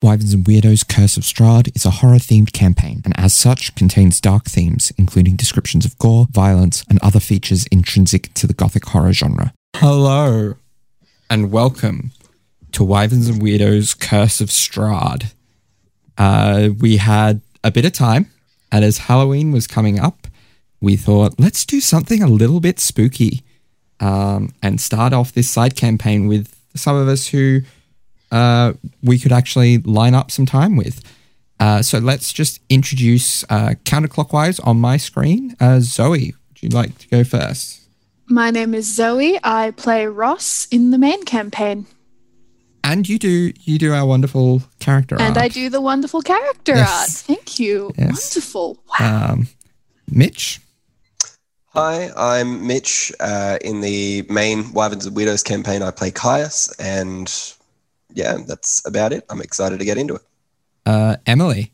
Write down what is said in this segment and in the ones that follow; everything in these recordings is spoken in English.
Wyverns and Weirdos Curse of Strahd is a horror themed campaign and as such contains dark themes, including descriptions of gore, violence, and other features intrinsic to the gothic horror genre. Hello and welcome to Wyverns and Weirdos Curse of Strahd. Uh, we had a bit of time, and as Halloween was coming up, we thought let's do something a little bit spooky um, and start off this side campaign with some of us who uh, we could actually line up some time with. Uh, so let's just introduce uh, counterclockwise on my screen. Uh, Zoe, would you like to go first? My name is Zoe. I play Ross in the main campaign. And you do you do our wonderful character and art. And I do the wonderful character Yes. art. Thank you. Yes. Wonderful. Wow. Um, Mitch. Hi, I'm Mitch. Uh, in the main Wyverns and Weirdos campaign, I play Caius, and yeah, that's about it. I'm excited to get into it. Uh, Emily.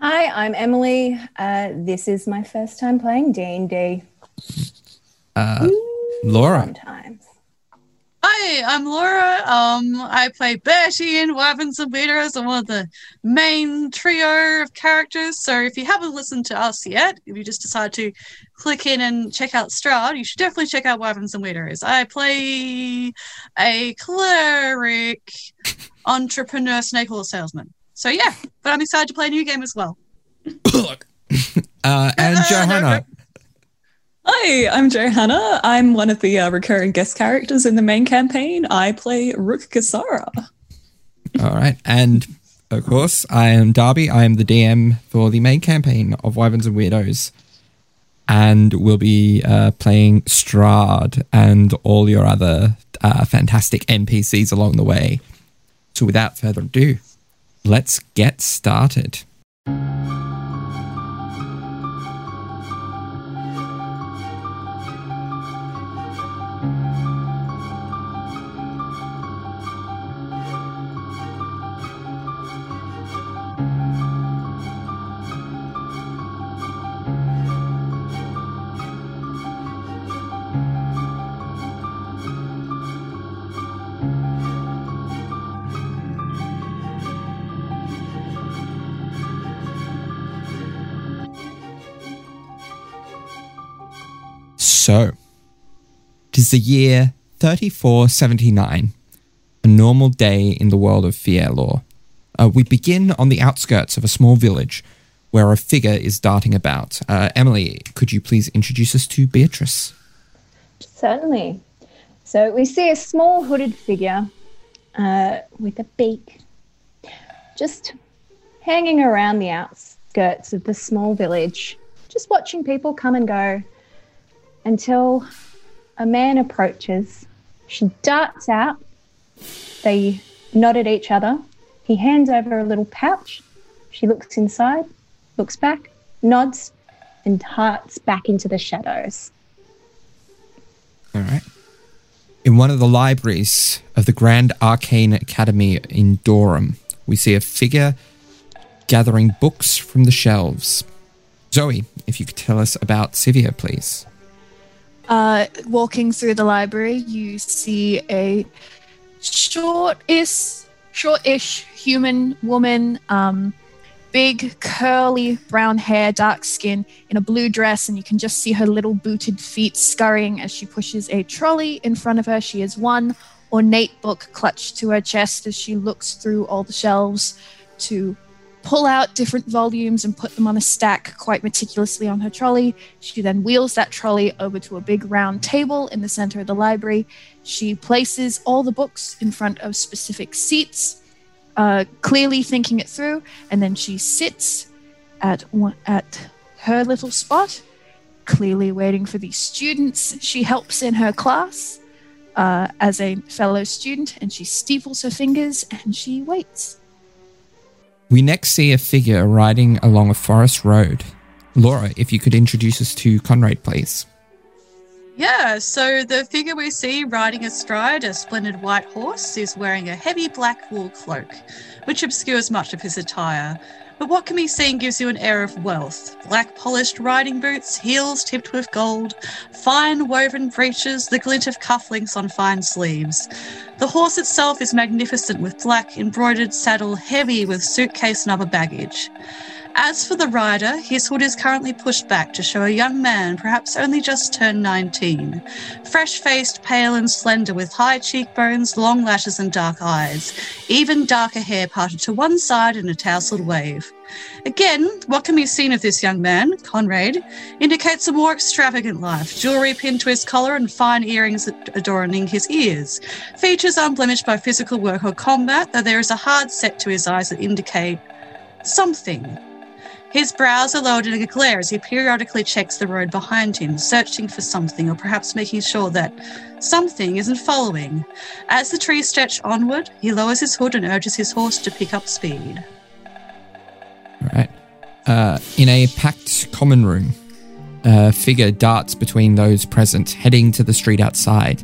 Hi, I'm Emily. Uh, this is my first time playing D&D. Uh, Laura. Fun times. Hi, I'm Laura. Um, I play Bertie in Wyverns and Weirdos. I'm one of the main trio of characters. So if you haven't listened to us yet, if you just decide to click in and check out Strahd, you should definitely check out Wyverns and Weirdos. I play a cleric, entrepreneur, snake oil salesman. So yeah, but I'm excited to play a new game as well. Uh, and Johanna. Hi, I'm Johanna. I'm one of the uh, recurring guest characters in the main campaign. I play Rook Kasara. All right. And of course, I am Darby. I am the DM for the main campaign of Wyverns and Weirdos. And we'll be uh, playing Strahd and all your other uh, fantastic NPCs along the way. So without further ado, let's get started. So, it is the year 3479, a normal day in the world of Fielor. Uh, we begin on the outskirts of a small village where a figure is darting about. Uh, Emily, could you please introduce us to Beatrice? Certainly. So we see a small hooded figure uh, with a beak just hanging around the outskirts of the small village, just watching people come and go until a man approaches. She darts out. They nod at each other. He hands over a little pouch. She looks inside, looks back, nods, and darts back into the shadows. All right. In one of the libraries of the Grand Arcane Academy in Durham, we see a figure gathering books from the shelves. Zoe, if you could tell us about Sevia, please. Uh, walking through the library, you see a short-ish, short-ish human woman, um, big curly brown hair, dark skin, in a blue dress, and you can just see her little booted feet scurrying as she pushes a trolley in front of her. She has one ornate book clutched to her chest as she looks through all the shelves to pull out different volumes and put them on a stack quite meticulously on her trolley. She then wheels that trolley over to a big round table in the center of the library. She places all the books in front of specific seats, uh, clearly thinking it through, and then she sits at one, at her little spot, clearly waiting for the students she helps in her class uh, as a fellow student, and she steeples her fingers and she waits. We next see a figure riding along a forest road. Laura, if you could introduce us to Conrad, please. Yeah, so the figure we see riding astride a splendid white horse is wearing a heavy black wool cloak, which obscures much of his attire. But what can be seen gives you an air of wealth. Black polished riding boots, heels tipped with gold, fine woven breeches, the glint of cufflinks on fine sleeves. The horse itself is magnificent with black embroidered saddle heavy with suitcase and other baggage. As for the rider, his hood is currently pushed back to show a young man, perhaps only just turned 19. Fresh faced, pale, and slender, with high cheekbones, long lashes, and dark eyes. Even darker hair parted to one side in a tousled wave. Again, what can be seen of this young man, Conrad, indicates a more extravagant life. Jewelry pinned to his collar and fine earrings adorning his ears. Features unblemished by physical work or combat, though there is a hard set to his eyes that indicate something. His brows are lowered in a glare as he periodically checks the road behind him, searching for something or perhaps making sure that something isn't following. As the trees stretch onward, he lowers his hood and urges his horse to pick up speed. All right. Uh, in a packed common room, a figure darts between those present, heading to the street outside.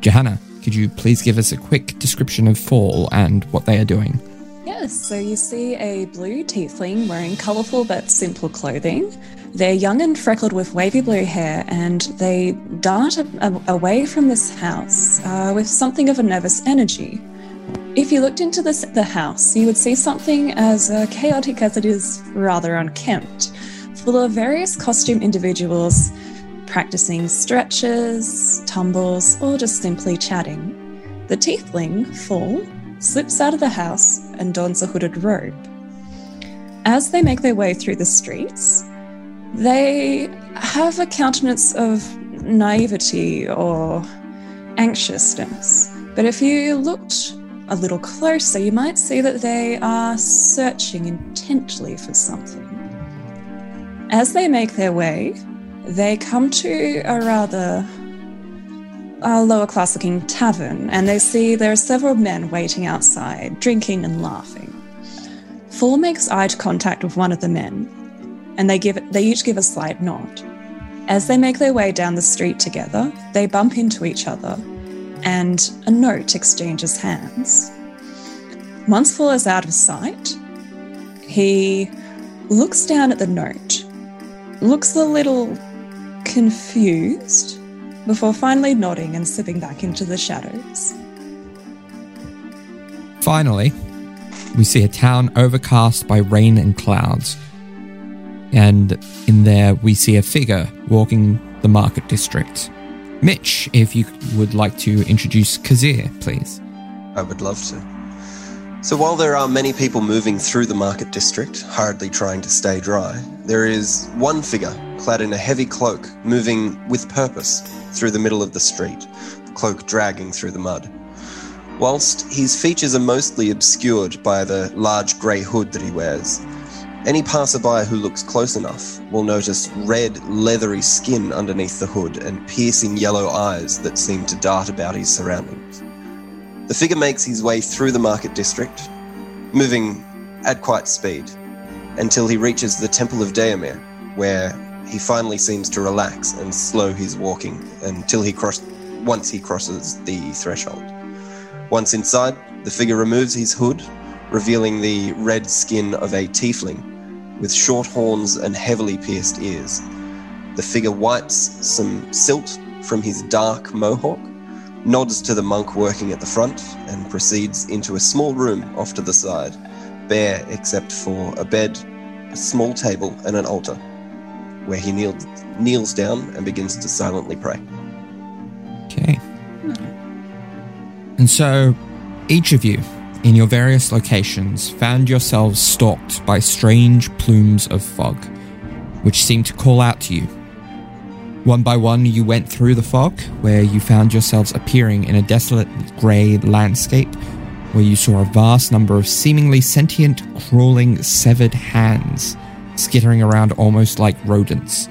Johanna, could you please give us a quick description of Fall and what they are doing? Yes, so you see a blue tiefling wearing colourful but simple clothing. They're young and freckled with wavy blue hair, and they dart a- a- away from this house uh, with something of a nervous energy. If you looked into this, the house, you would see something as uh, chaotic as it is rather unkempt, full of various costume individuals practicing stretches, tumbles, or just simply chatting. The tiefling, Fall, slips out of the house and dons a hooded robe. As they make their way through the streets, they have a countenance of naivety or anxiousness. But if you looked a little closer, you might see that they are searching intently for something. As they make their way, they come to a rather a lower class looking tavern and they see there are several men waiting outside, drinking and laughing. Fall makes eye contact with one of the men, and they give they each give a slight nod. As they make their way down the street together, they bump into each other, and a note exchanges hands. Once Fall is out of sight, he looks down at the note, looks a little confused, before finally nodding and slipping back into the shadows. Finally, we see a town overcast by rain and clouds. And in there, we see a figure walking the market district. Mitch, if you would like to introduce Kazir, please. I would love to. So while there are many people moving through the market district, hurriedly trying to stay dry, there is one figure clad in a heavy cloak moving with purpose through the middle of the street, the cloak dragging through the mud. Whilst his features are mostly obscured by the large grey hood that he wears, any passerby who looks close enough will notice red, leathery skin underneath the hood and piercing yellow eyes that seem to dart about his surroundings. The figure makes his way through the market district, moving at quite speed, until he reaches the Temple of Deomir, where he finally seems to relax and slow his walking until he cross once he crosses the threshold. Once inside, the figure removes his hood, revealing the red skin of a tiefling with short horns and heavily pierced ears. The figure wipes some silt from his dark mohawk, nods to the monk working at the front, and proceeds into a small room off to the side, bare except for a bed, a small table, and an altar, where he kneels, kneels down and begins to silently pray. Okay. And so, each of you, in your various locations, found yourselves stalked by strange plumes of fog, which seemed to call out to you. One by one, you went through the fog, where you found yourselves appearing in a desolate grey landscape, where you saw a vast number of seemingly sentient, crawling, severed hands skittering around almost like rodents.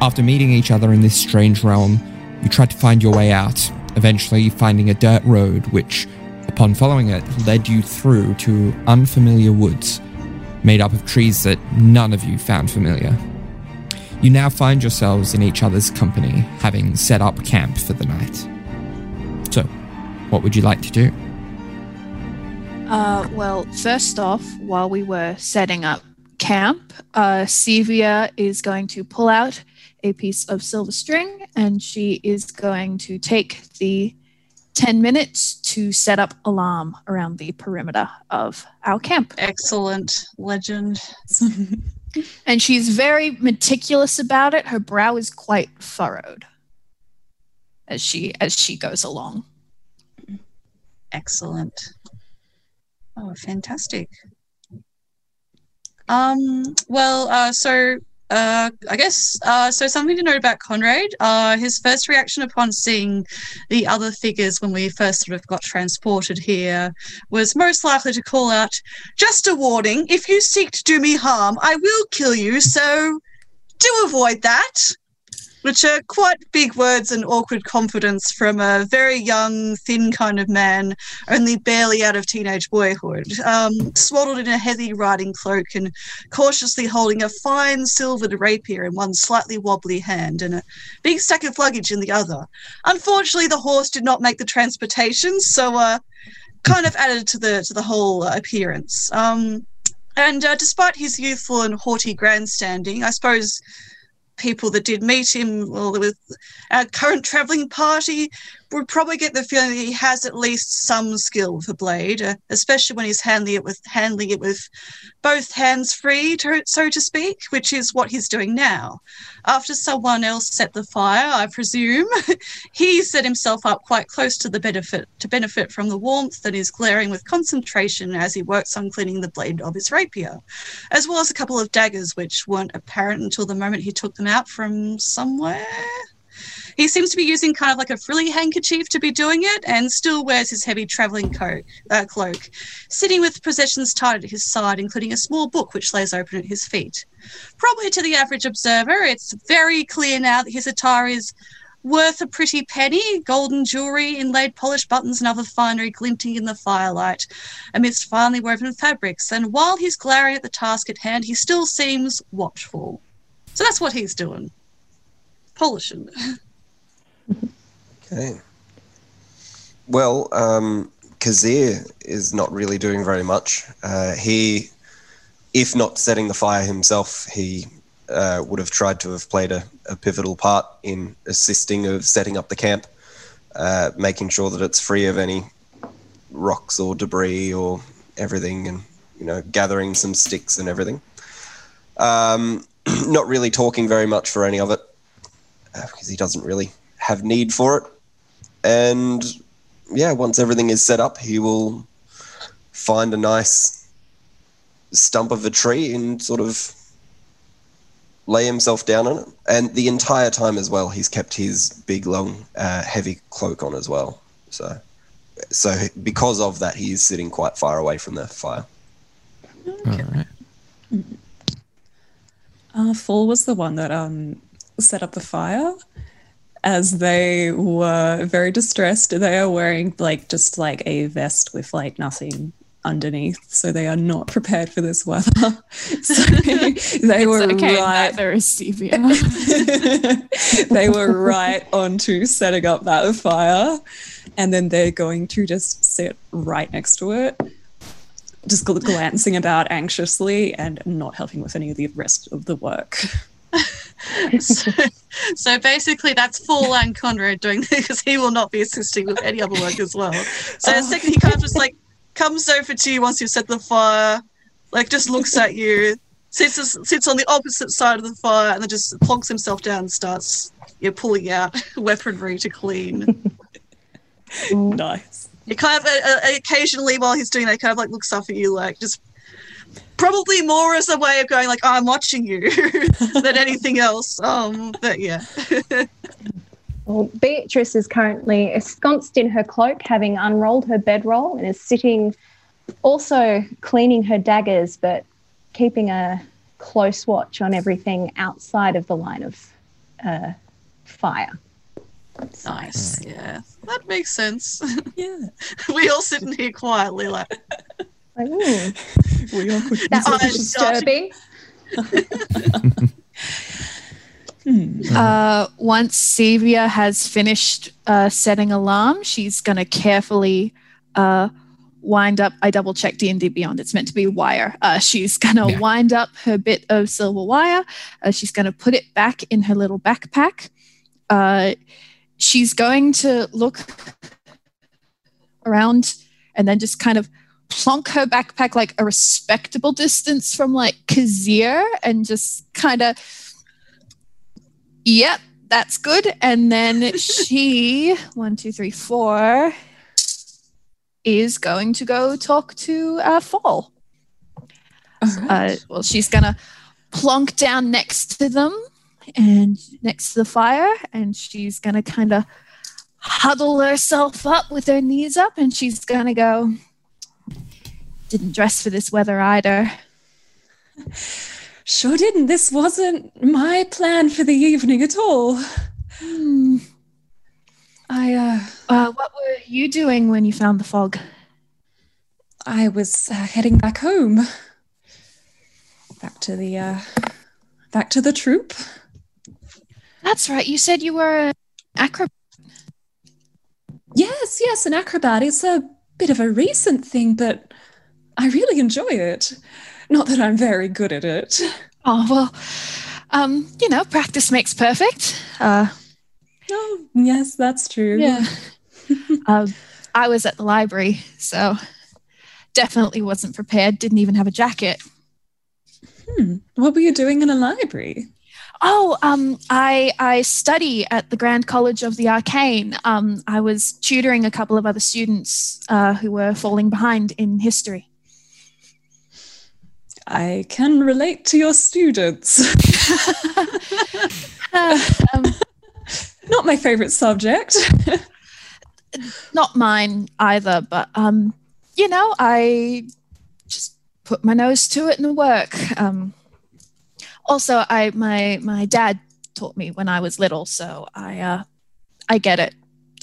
After meeting each other in this strange realm, you tried to find your way out, eventually finding a dirt road which, upon following it, led you through to unfamiliar woods, made up of trees that none of you found familiar. You now find yourselves in each other's company, having set up camp for the night. So, what would you like to do? Uh, well, first off, while we were setting up camp, uh, Sevia is going to pull out a piece of silver string and she is going to take the 10 minutes to set up alarm around the perimeter of our camp. Excellent. Legend. And she's very meticulous about it. Her brow is quite furrowed as she as she goes along. Excellent. Oh, fantastic. Um, well, uh, so uh, I guess uh, so. Something to note about Conrad. Uh, his first reaction upon seeing the other figures when we first sort of got transported here was most likely to call out, "Just a warning: if you seek to do me harm, I will kill you. So do avoid that." Which are quite big words and awkward confidence from a very young, thin kind of man, only barely out of teenage boyhood, um, swaddled in a heavy riding cloak and cautiously holding a fine silvered rapier in one slightly wobbly hand and a big stack of luggage in the other. Unfortunately, the horse did not make the transportation, so uh, kind of added to the to the whole appearance. Um, and uh, despite his youthful and haughty grandstanding, I suppose people that did meet him well, with our current travelling party would probably get the feeling that he has at least some skill with a blade, uh, especially when he's handling it with handling it with both hands free, to, so to speak, which is what he's doing now. After someone else set the fire, I presume, he set himself up quite close to the benefit to benefit from the warmth and is glaring with concentration as he works on cleaning the blade of his rapier, as well as a couple of daggers which weren't apparent until the moment he took them out from somewhere. He seems to be using kind of like a frilly handkerchief to be doing it and still wears his heavy traveling coat, uh, cloak, sitting with possessions tied at his side, including a small book which lays open at his feet. Probably to the average observer, it's very clear now that his attire is worth a pretty penny, golden jewellery, inlaid polished buttons, and other finery glinting in the firelight amidst finely woven fabrics. And while he's glaring at the task at hand, he still seems watchful. So that's what he's doing. Polishing. Okay. Well, um, Kazir is not really doing very much. Uh, he, if not setting the fire himself, he uh, would have tried to have played a, a pivotal part in assisting of setting up the camp, uh, making sure that it's free of any rocks or debris or everything, and you know, gathering some sticks and everything. Um, not really talking very much for any of it because he doesn't really have need for it. And yeah, once everything is set up, he will find a nice stump of a tree and sort of lay himself down on it. And the entire time as well, he's kept his big, long, uh, heavy cloak on as well. So, so because of that, he is sitting quite far away from the fire. All right. Uh, Fall was the one that um, set up the fire. As they were very distressed, they are wearing like just like a vest with like nothing underneath, so they are not prepared for this weather. so they were okay, right. neither is Sevia. they were right onto setting up that fire, and then they're going to just sit right next to it, just gl- glancing about anxiously and not helping with any of the rest of the work. so, so basically, that's Fall and Conrad doing this because he will not be assisting with any other work as well. So Oh. second he kind of just like comes over to you once you've set the fire, like just looks at you, sits sits on the opposite side of the fire, and then just plonks himself down and starts you know, pulling out weaponry to clean. nice. He kind of uh, uh, occasionally while he's doing that, kind of like looks up at you, like just probably more as a way of going like I'm watching you than anything else. Um, but yeah. Well, Beatrice is currently ensconced in her cloak, having unrolled her bedroll, and is sitting also cleaning her daggers, but keeping a close watch on everything outside of the line of uh, fire. Nice. Yeah, that makes sense. Yeah. we all sitting here quietly, like, Like, hmm, We all could that Oh, was disturbing. Uh, once Sevia has finished uh, setting alarm, she's going to carefully uh, wind up. I double checked D and D Beyond; it's meant to be wire. Uh, she's going to Yeah. wind up her bit of silver wire. Uh, she's going to put it back in her little backpack. Uh, she's going to look around and then just kind of plonk her backpack like a respectable distance from like Kazir and just kind of, yep, that's good. And then she, one, two, three, four, is going to go talk to uh, Fall. Uh, well, she's gonna plonk down next to them and next to the fire, and she's gonna kind of huddle herself up with her knees up, and she's gonna go. Didn't dress for this weather either. Sure didn't. This wasn't my plan for the evening at all. Hmm. I uh Uh, what were you doing when you found the fog? I was uh, heading back home. Back to the uh back to the troop. That's right. You said you were an acrobat. Yes, yes, an acrobat. It's a bit of a recent thing, but I really enjoy it. Not that I'm very good at it. Oh well, um, you know, practice makes perfect. Uh, Oh, yes, that's true. Yeah. um, I was at the library, so definitely wasn't prepared. Didn't even have a jacket. Hmm. What were you doing in a library? Oh, um, I I study at the Grand College of the Arcane. Um, I was tutoring a couple of other students uh, who were falling behind in history. I can relate to your students. Um, Not my favorite subject. not mine either, but um, you know, I just put my nose to it and work. Um, also, I my my dad taught me when I was little, so I uh, I get it.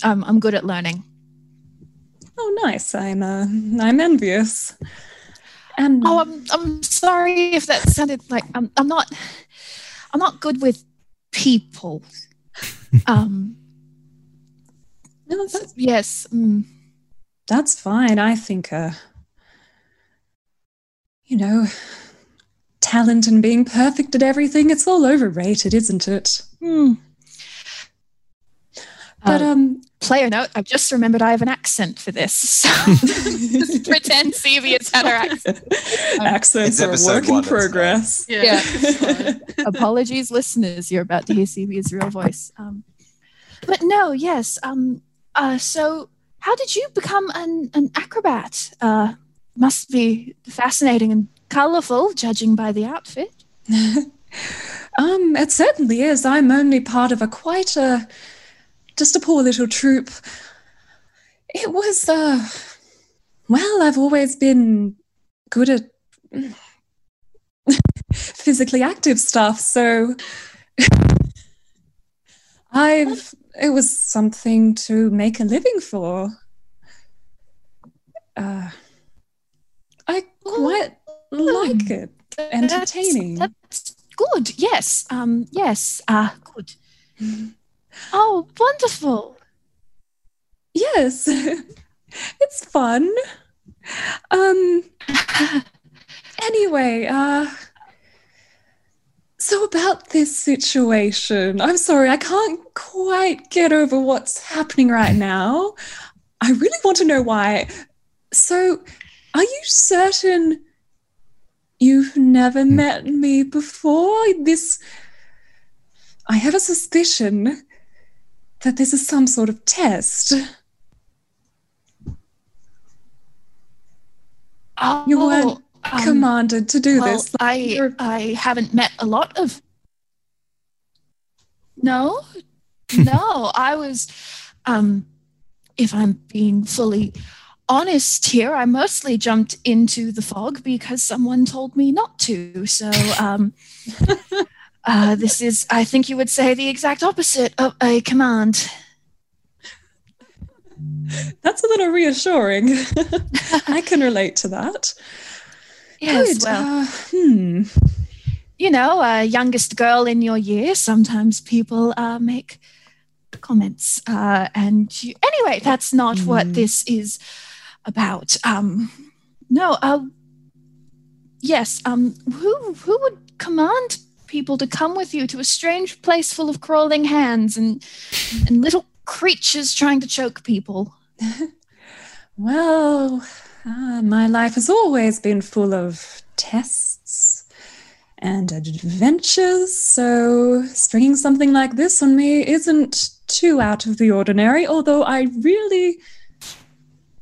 Um, I'm good at learning. oh, nice. I'm uh, I'm envious. And Oh, I'm I'm sorry if that sounded like I'm I'm not I'm not good with people. um, no, that's, yes. Mm. that's fine. I think, uh, you know, talent and being perfect at everything, it's all overrated, isn't it? Hmm. But Uh, um, player note, I've just remembered I have an accent for this. So just pretend Sevia's had her accent. accents are a work in one, it's fine. progress. Yeah. Yeah. it's. Apologies, listeners. You're about to hear Sevia's real voice. Um, but no, yes. Um, uh, so, how did you become an, an acrobat? Uh, must be fascinating and colorful, judging by the outfit. Um, it certainly is. I'm only part of a quite a just a poor little troop. It was uh well, I've always been good at physically active stuff, so I've it was something to make a living for. Uh I quite like it. Entertaining. That's, that's good. Yes. Um, yes. Uh, good. Oh, wonderful. Yes, it's fun. Um. Anyway, uh. So about this situation, I'm sorry, I can't quite get over what's happening right now. I really want to know why. So, are you certain you've never met me before? This. I have a suspicion that this is some sort of test. Oh, You weren't um, commanded to do well, this. I You're- I haven't met a lot of. No, no, I was. Um, if I'm being fully honest here, I mostly jumped into the fog because someone told me not to. So, um, uh, this is, I think you would say, the exact opposite of a command. That's a little reassuring. I can relate to that. Yes, Good. well, uh, hmm. you know, uh, youngest girl in your year, sometimes people uh, make comments. Uh, and you, anyway, that's not what Mm. this is about. Um, no, uh, yes, um, who, who would command people to come with you to a strange place full of crawling hands and, and little creatures trying to choke people? Well, uh, my life has always been full of tests and adventures, so stringing something like this on me isn't too out of the ordinary, although I really.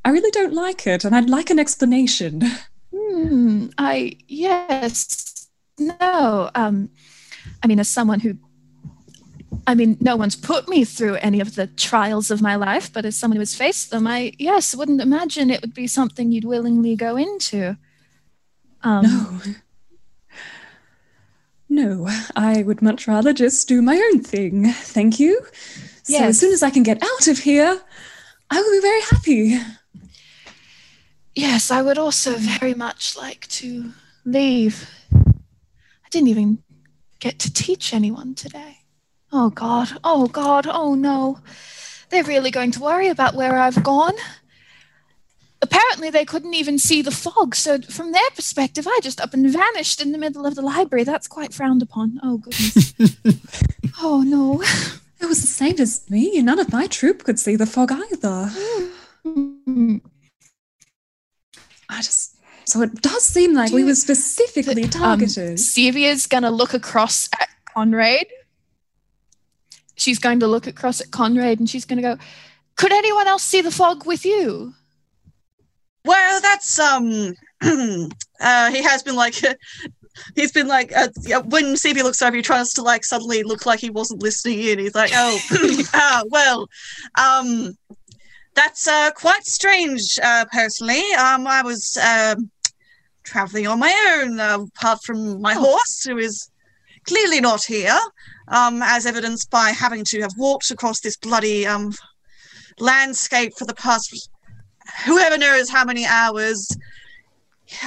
I really don't like it, and I'd like an explanation. Hmm, I yes, no. Um, I mean, as someone who, I mean, no one's put me through any of the trials of my life, but as someone who has faced them, I yes wouldn't imagine it would be something you'd willingly go into. Um, No. No, I would much rather just do my own thing. Thank you. So Yes. as soon as I can get out of here, I will be very happy. Yes, I would also very much like to leave. I didn't even get to teach anyone today. Oh God, oh God, oh no. They're really going to worry about where I've gone. Apparently, they couldn't even see the fog, so from their perspective, I just up and vanished in the middle of the library. That's quite frowned upon. Oh, goodness. oh, no. It was the same as me. None of my troop could see the fog either. Hmm. I just. So it does seem like we were specifically Um, targeted. Sevia's going to look across at Conrad. She's going to look across at Conrad and she's going to go, Could anyone else see the fog with you? Well, that's um. uh, he has been like. He's been like uh, yeah, when CB looks over, he tries to like suddenly look like he wasn't listening in. He's like, "Oh, ah, well, um, that's uh, quite strange. Uh, personally, um, I was um, traveling on my own, uh, apart from my horse, who is clearly not here, um, as evidenced by having to have walked across this bloody um landscape for the past whoever knows how many hours.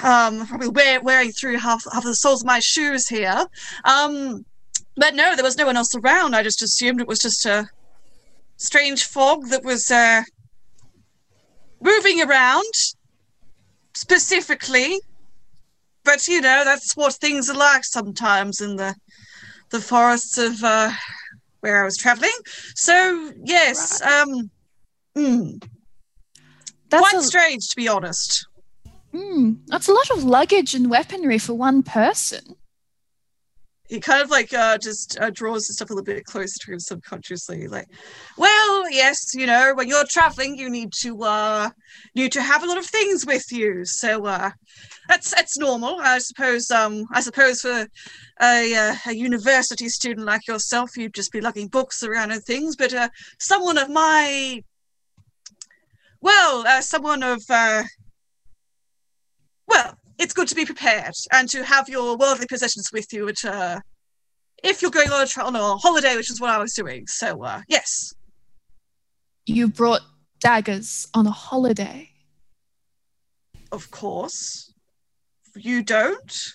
Um probably wear, wearing through half, half the soles of my shoes here. Um but no there was no one else around. I just assumed it was just a strange fog that was uh moving around specifically but you know that's what things are like sometimes in the the forests of uh where i was traveling. So yes um mm, That's quite a, strange to be honest. Mm, that's a lot of luggage and weaponry for one person. he kind of like uh, just uh, draws the stuff a little bit closer to him subconsciously like well yes you know when you're traveling you need to uh need to have a lot of things with you. So uh that's that's normal i suppose um i suppose for a, uh, a university student like yourself you'd just be lugging books around and things but uh someone of my well uh, someone of uh well it's good to be prepared and to have your worldly possessions with you at uh if you're going on a, tra- on a holiday which is what i was doing. So uh yes. You brought daggers on a holiday. of course you don't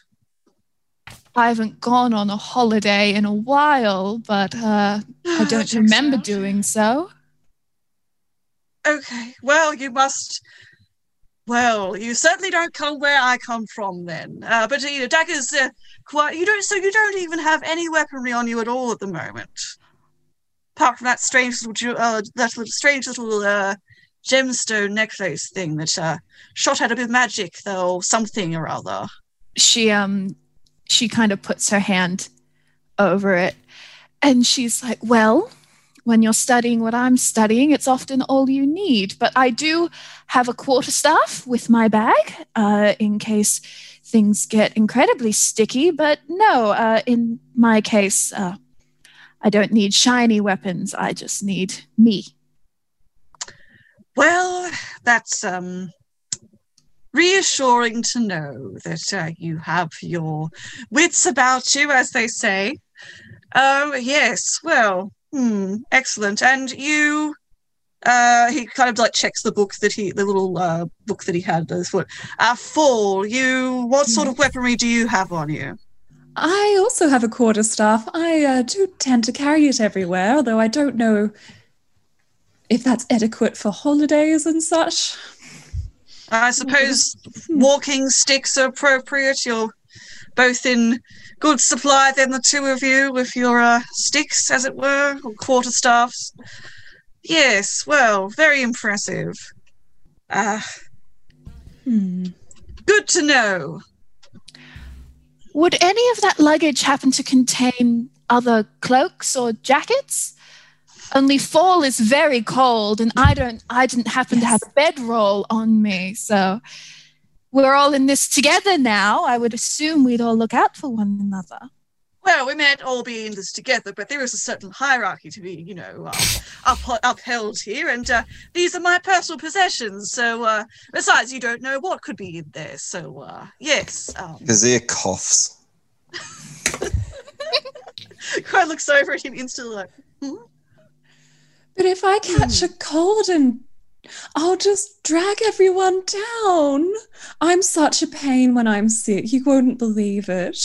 I haven't gone on a holiday in a while, but uh, I don't Checks remember out. doing so. Okay. Well, you must. Well, you certainly don't come where I come from, then. Uh, but you know, daggers. Uh, quite. You don't. So you don't even have any weaponry on you at all at the moment, apart from that strange little, uh, that little strange little uh, gemstone necklace thing that uh, shot out a bit of magic, though something or other. she um she kind of puts her hand over it and she's like well when you're studying what i'm studying it's often all you need but i do have a quarterstaff with my bag uh, in case things get incredibly sticky but no uh, in my case uh, i don't need shiny weapons i just need me Well, that's um reassuring to know that uh, you have your wits about you, as they say. Oh, yes. Well, hmm, excellent. And you, uh, he kind of like checks the book that he, the little uh, book that he had. This foot. Uh, Fall. You, what sort of weaponry do you have on you? I also have a quarterstaff. I uh, do tend to carry it everywhere, although I don't know if that's adequate for holidays and such. I suppose walking sticks are appropriate. You're both in good supply, then the two of you with your uh, sticks, as it were, or quarterstaffs. Yes, well, very impressive. Ah, Hmm. good to know. Would any of that luggage happen to contain other cloaks or jackets? Only Fall is very cold, and I don't. I didn't happen to have a bedroll on me, so we're all in this together now. I would assume we'd all look out for one another. Well, we might all be in this together, but there is a certain hierarchy to be, you know, uh, up, upheld here, and uh, these are my personal possessions. So, uh, besides, you don't know what could be in there. So, uh, yes. Um, Kazir coughs. Crow looks over at him instantly, like, hmm? But if I catch a cold and I'll just drag everyone down. I'm such a pain when I'm sick. You won't believe it.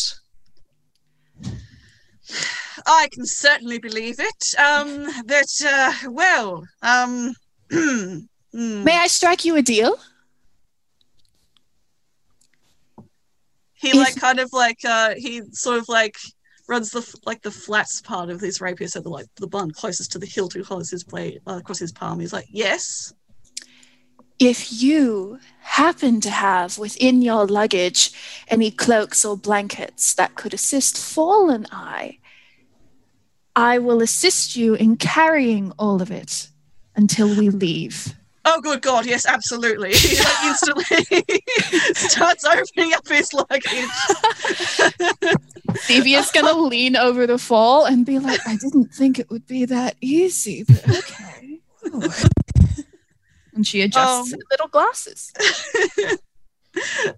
I can certainly believe it. Um, but, uh, well, um, hmm. May I strike you a deal? he If- like kind of like uh he sort of like runs the like the flats part of his rapier so the like the blunt closest to the hilt across his blade uh, across his palm he's like yes If you happen to have within your luggage any cloaks or blankets that could assist Fall and I, I will assist you in carrying all of it until we leave. Oh good god yes absolutely he like instantly starts opening up his luggage Sevia's gonna lean over the Fall and be like, I didn't think it would be that easy, but okay. and she adjusts Um, her little glasses.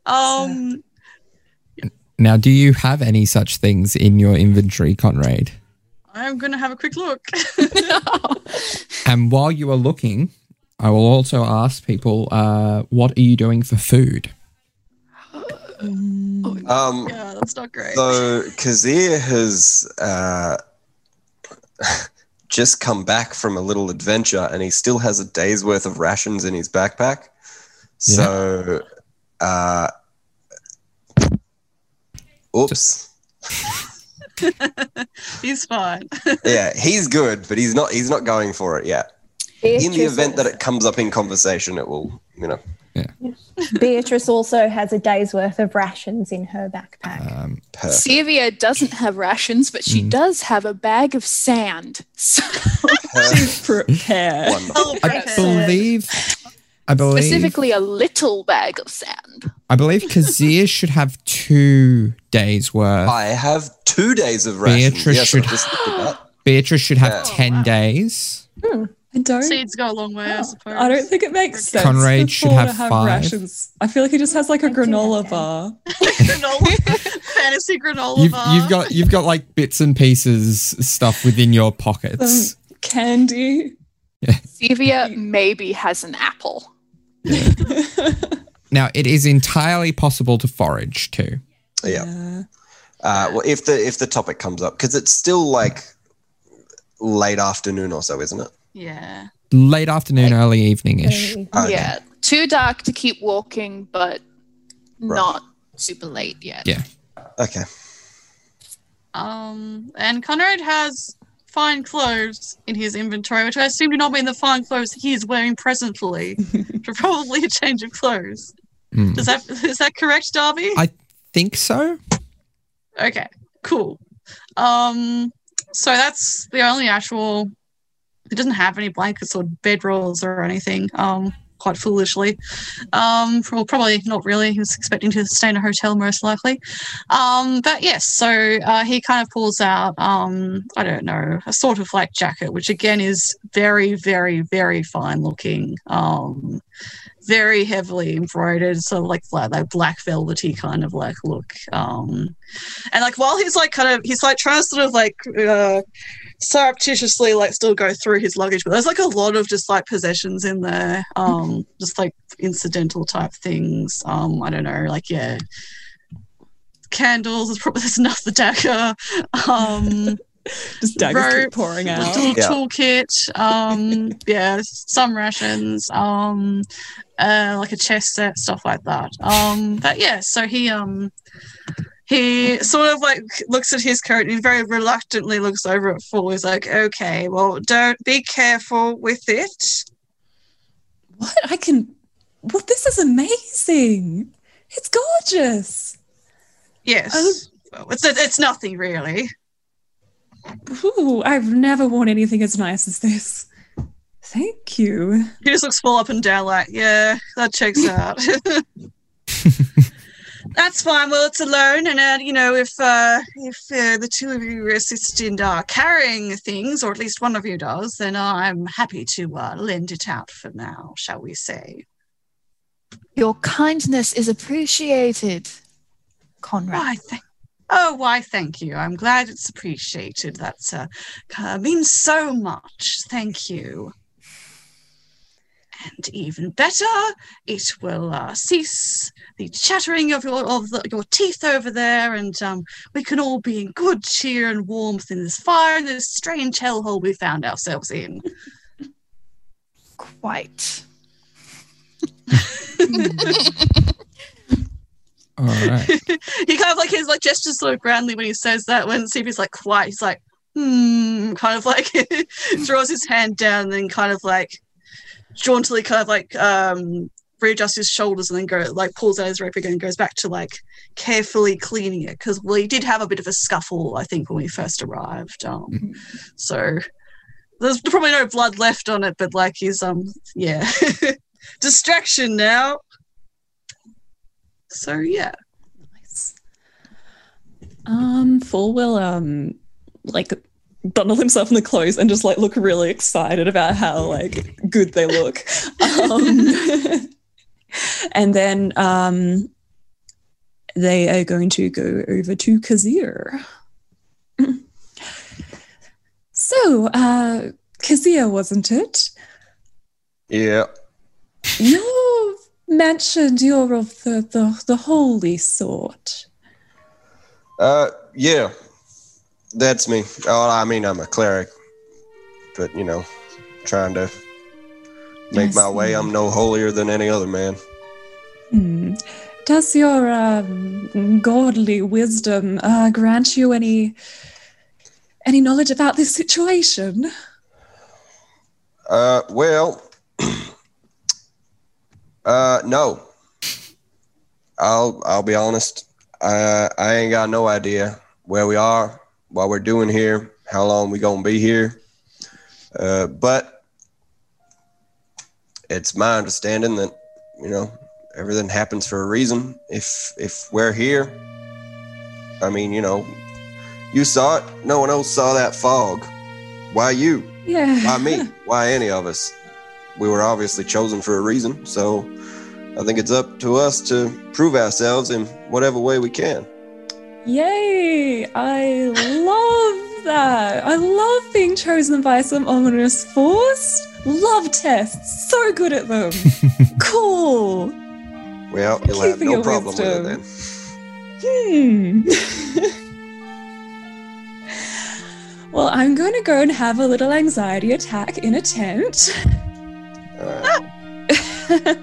um Now, do you have any such things in your inventory, Conrad? i'm gonna have a quick look And while you are looking, I will also ask people, uh, what are you doing for food? Um, yeah that's not great So Kazir has uh, just come back from a little adventure, and he still has a day's worth of rations in his backpack. So, uh, oops, he's fine yeah, he's good, but he's not. He's not going for it yet. In the event that it comes up in conversation, it will, you know. Beatrice also has a day's worth of rations in her backpack. Um, Perfect. Sevia doesn't have rations, but she Mm. does have a bag of sand. So Perfect. Prepare. Wonderful. oh, I believe, I believe, specifically a little bag of sand. I believe Kazir should have two days worth. I have two days of rations. Beatrice yes, should- just looked at that. Beatrice should have Yeah. 10 wow. days. I don't. seeds go a long way i suppose I don't think it makes sense. Conrad for should have to have five. rations. I feel like he just has like a I granola bar. granola fantasy granola You've, bar. you've got you've got like bits and pieces stuff within your pockets. Some candy. Sevia maybe has an apple. Now it is entirely possible to forage too. Yeah. Uh, well, if the if the topic comes up, because it's still like late afternoon or so, isn't it? Yeah Late afternoon, early evening ish. Very- Okay. Yeah, too dark to keep walking, but Right. not super late yet. Yeah. Okay. Um, and Conrad has fine clothes in his inventory, which I assume do not mean the fine clothes he is wearing presently, but probably a change of clothes. Mm. Does that is that correct, Darby? I think so. Okay, cool. Um, so that's the only actual. He doesn't have any blankets or bedrolls or anything. Um, quite foolishly. Um, well, probably not really. He was expecting to stay in a hotel most likely. Um, but yes, so uh, he kind of pulls out. Um, I don't know, a sort of like jacket, which again is very, very, very fine looking. Um, very heavily embroidered, sort of like like, like black velvety kind of like look. Um, and like while he's like kind of he's like trying to sort of like uh surreptitiously like still go through his luggage but there's like a lot of just like possessions in there um just like incidental type things um i don't know like yeah candles there's probably there's another dagger um Just daggers Rope. keep pouring out. little Yeah. toolkit um yeah some rations um uh like a chest set stuff like that um but yeah so he um he sort of like looks at his coat and he very reluctantly looks over at Fall. He's like, okay, well, don't be careful with it. What? I can well, this is amazing. It's gorgeous. Yes. Oh. Well, it's it's nothing really. Ooh, I've never worn anything as nice as this. Thank you. He just looks Fall up and down like, yeah, that checks out. That's fine. Well, it's alone, and uh, you know, if uh, if uh, the two of you assist in uh, carrying things, or at least one of you does, then I'm happy to uh, lend it out for now, shall we say? Your kindness is appreciated, Conrad. Why, thank. Oh, why, thank you. I'm glad it's appreciated. That's uh, means so much. Thank you. And even better, it will uh, cease the chattering of your of the, your teeth over there, and um, we can all be in good cheer and warmth in this fire in this strange hellhole we found ourselves in. Quite. All right. he kind of like his like gestures so grandly when he says that. When Stevie's like quiet, he's like, hmm, kind of like throws his hand down, and then kind of like jauntily kind of like um readjusts his shoulders and then go like pulls out his rope again and goes back to like carefully cleaning it. Because we did have a bit of a scuffle I think when we first arrived um so there's probably no blood left on it but like he's um yeah. Distraction now. So yeah. Nice. Um, Fall will um like bundle himself in the clothes and just like look really excited about how like good they look. Um, and then um they are going to go over to Kazir. so, uh Kazir, wasn't it? Yeah. You mentioned you're of the, the, the holy sort. Uh, yeah. That's me. Oh, I mean, I'm a cleric, but you know, trying to make my way. I'm no holier than any other man. Hmm. Does your um, godly wisdom uh, grant you any any knowledge about this situation? Uh, well, uh, no. I'll I'll be honest. I I ain't got no idea where we are, what we're doing here, how long we gonna be here. Uh, but it's my understanding that you know everything happens for a reason. If if we're here, I mean, you know, you saw it. No one else saw that fog. Why you? Yeah. Why me? Why any of us? We were obviously chosen for a reason, so I think it's up to us to prove ourselves in whatever way we can. Yay! I love that. I love being chosen by some ominous force. Love tests. So good at them. cool. Well, Thank you'll you have no problem wisdom. with it then. Hmm. well, I'm going to go and have a little anxiety attack in a tent. Right.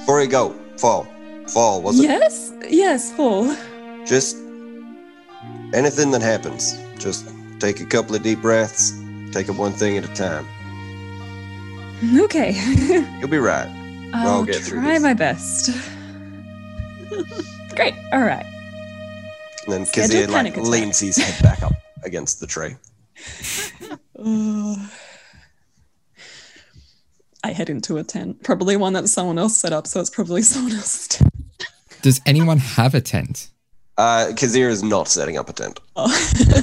Before you go, fall, fall. Was it yes, yes, Paul. Just anything that happens? Just take a couple of deep breaths. Take it one thing at a time. Okay. You'll be right. I'll get through try this. my best. Great. All right. And then Schedule like leans his head back up against the tray. Ugh. I head into a tent, probably one that someone else set up, so it's probably someone else's tent. Does anyone have a tent? Uh, Kazir is not setting up a tent. Oh.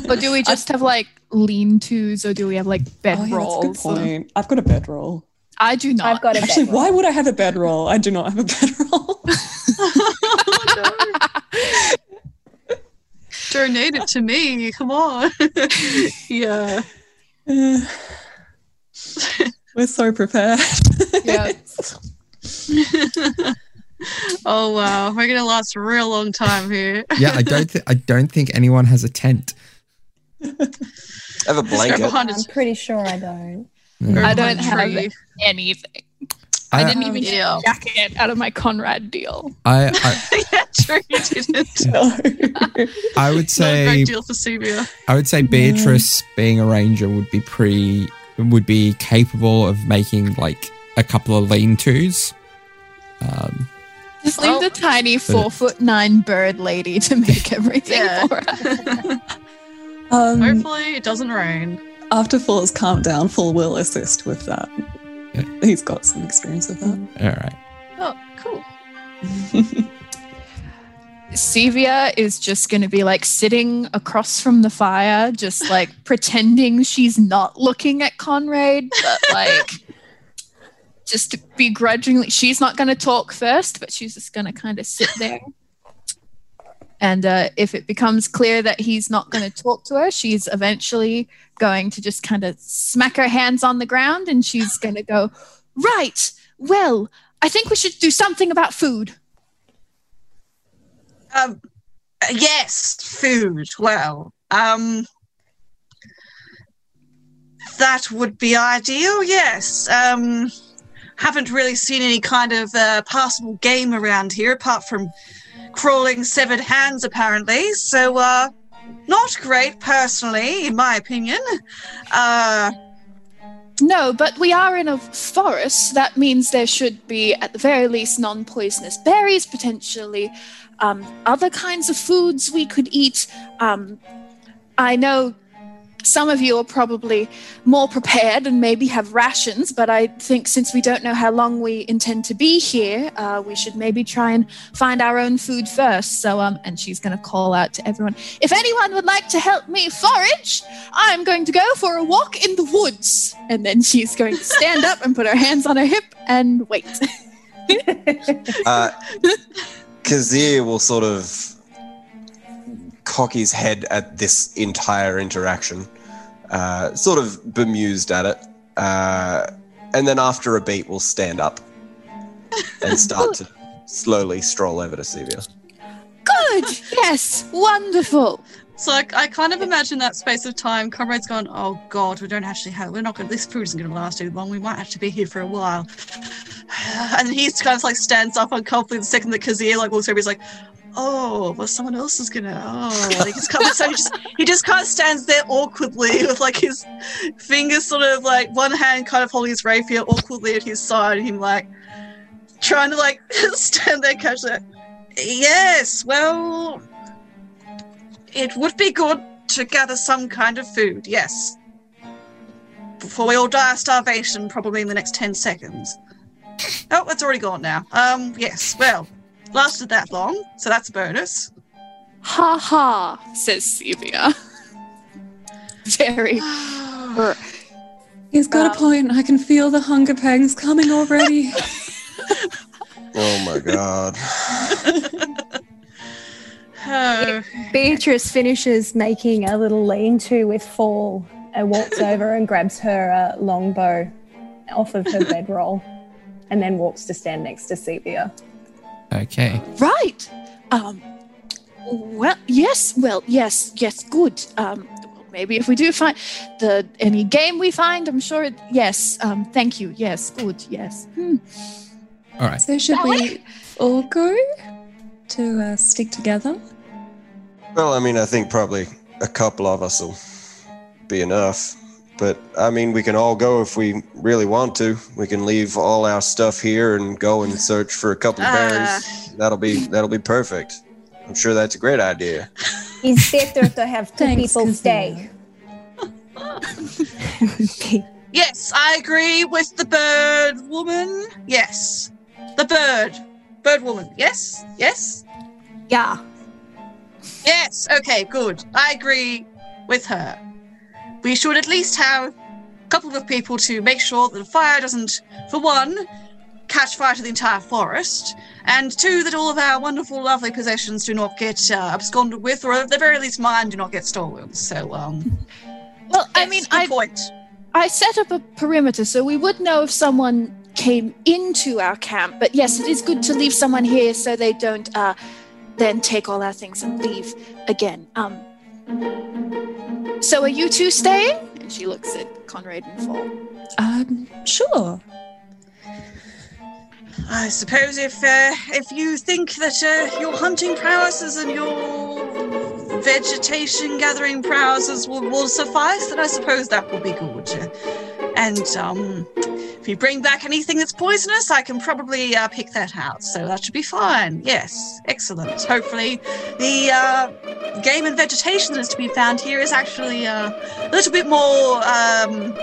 Or do we just have like lean tos or do we have like Oh, bed yeah, that's a rolls? good point. I've got a bedroll. I do not. I've got a Actually, bedroll. why would I have a bedroll? I do not have a bed bedroll. Donate it to me. Come on. yeah. Uh, We're so prepared. Yeah. Oh wow, we're gonna last a real long time here. Yeah, I don't. Th- I don't think anyone has a tent. I have a blanket. I'm pretty sure I don't. Yeah. I don't have anything. I, I, didn't even get a jacket out of my Conrad deal. I, I, yeah, true, you didn't. no. I would Not a say. great deal for Sevia. I would say Beatrice, being a ranger, would be pretty. Would be capable of making like a couple of lean tos. Um, Just leave Well- the tiny four foot nine bird lady to make everything Yeah. for us. Um, Hopefully, it doesn't rain. after Fall has calmed down, Fall will assist with that. Yeah. He's got some experience with that. all right. Oh, cool. Sevia is just going to be like sitting across from the fire, just like pretending she's not looking at Conrad, but like just begrudgingly. She's not going to talk first, but she's just going to kind of sit there. And uh, if it becomes clear that he's not going to talk to her, she's eventually going to just kind of smack her hands on the ground and she's going to go, Right, well, I think we should do something about food. Um, yes, food. Well, um, that would be ideal. Yes. Um, haven't really seen any kind of uh, passable game around here apart from crawling severed hands, apparently. So, uh, not great, personally, in my opinion. Uh, No, but we are in a forest. That means there should be, at the very least, non poisonous berries, potentially um, other kinds of foods we could eat. Um, I know some of you are probably more prepared and maybe have rations, but I think since we don't know how long we intend to be here, uh, we should maybe try and find our own food first. So, um, and she's going to call out to everyone if anyone would like to help me forage, I'm going to go for a walk in the woods. And then she's going to stand up and put her hands on her hip and wait. Uh, Kazir will sort of cock his head at this entire interaction, uh, sort of bemused at it, uh, and then after a beat, will stand up and start to slowly stroll over to Sevia. Good. Yes. Wonderful. so I, I kind of imagine that space of time. Comrade's gone. Oh God, we don't actually have. We're not going. to This food isn't going to last too long. We might have to be here for a while. And he's kind of like stands up uncomfortably the second that Kazir like walks over. He's like, oh, well, someone else is gonna. Oh, of so he just he just kind of stands there awkwardly with like his fingers sort of like one hand kind of holding his rapier awkwardly at his side, and him like trying to like stand there casually. like, Yes, well, it would be good to gather some kind of food. Yes. Before we all die of starvation, probably in the next 10 seconds. Oh, it's already gone now. Um, yes, well, lasted that long, so that's a bonus. Ha ha, says Sevia. Very. He's got Um, a point. I can feel the hunger pangs coming already. Oh my god. Oh, Beatrice finishes making a little lean-to with Fall and walks over and grabs her uh, longbow off of her bedroll and then walks to stand next to Sevia. Okay. Right. Um. Well, yes. Well, yes. Yes. Good. Um. Maybe if we do find the any game we find, I'm sure. It, yes. Um. Thank you. Yes. Good. Yes. Hmm. All right. so should we all go to uh, stick together? Well, I mean, I think probably a couple of us will be enough. But I mean, we can all go if we really want to. We can leave all our stuff here and go and search for a couple of berries. Ah. That'll be that'll be perfect. I'm sure that's a great idea. It's better to have two Thanks, people Kazir. stay. yes, I agree with the bird woman. Yes. The bird. Bird woman. Yes? Yes? yeah. Yes. Okay, good. I agree with her. We should at least have a couple of people to make sure that the fire doesn't, for one, catch fire to the entire forest, and two, that all of our wonderful, lovely possessions do not get uh, absconded with, or at the very least, mine do not get stolen. So, um, Well, I mean, I point. I set up a perimeter so we would know if someone came into our camp. But yes, it is good to leave someone here so they don't uh, then take all our things and leave again. Um. So are you two staying? And she looks at Conrad and Fall. Um, sure. I suppose if uh, if you think that uh, your hunting prowesses and your vegetation gathering prowesses will, will suffice, then I suppose that will be good. And um, if you bring back anything that's poisonous, I can probably uh, pick that out. So that should be fine. Yes, excellent. Hopefully, the uh, game and vegetation that's to be found here is actually uh, a little bit more um,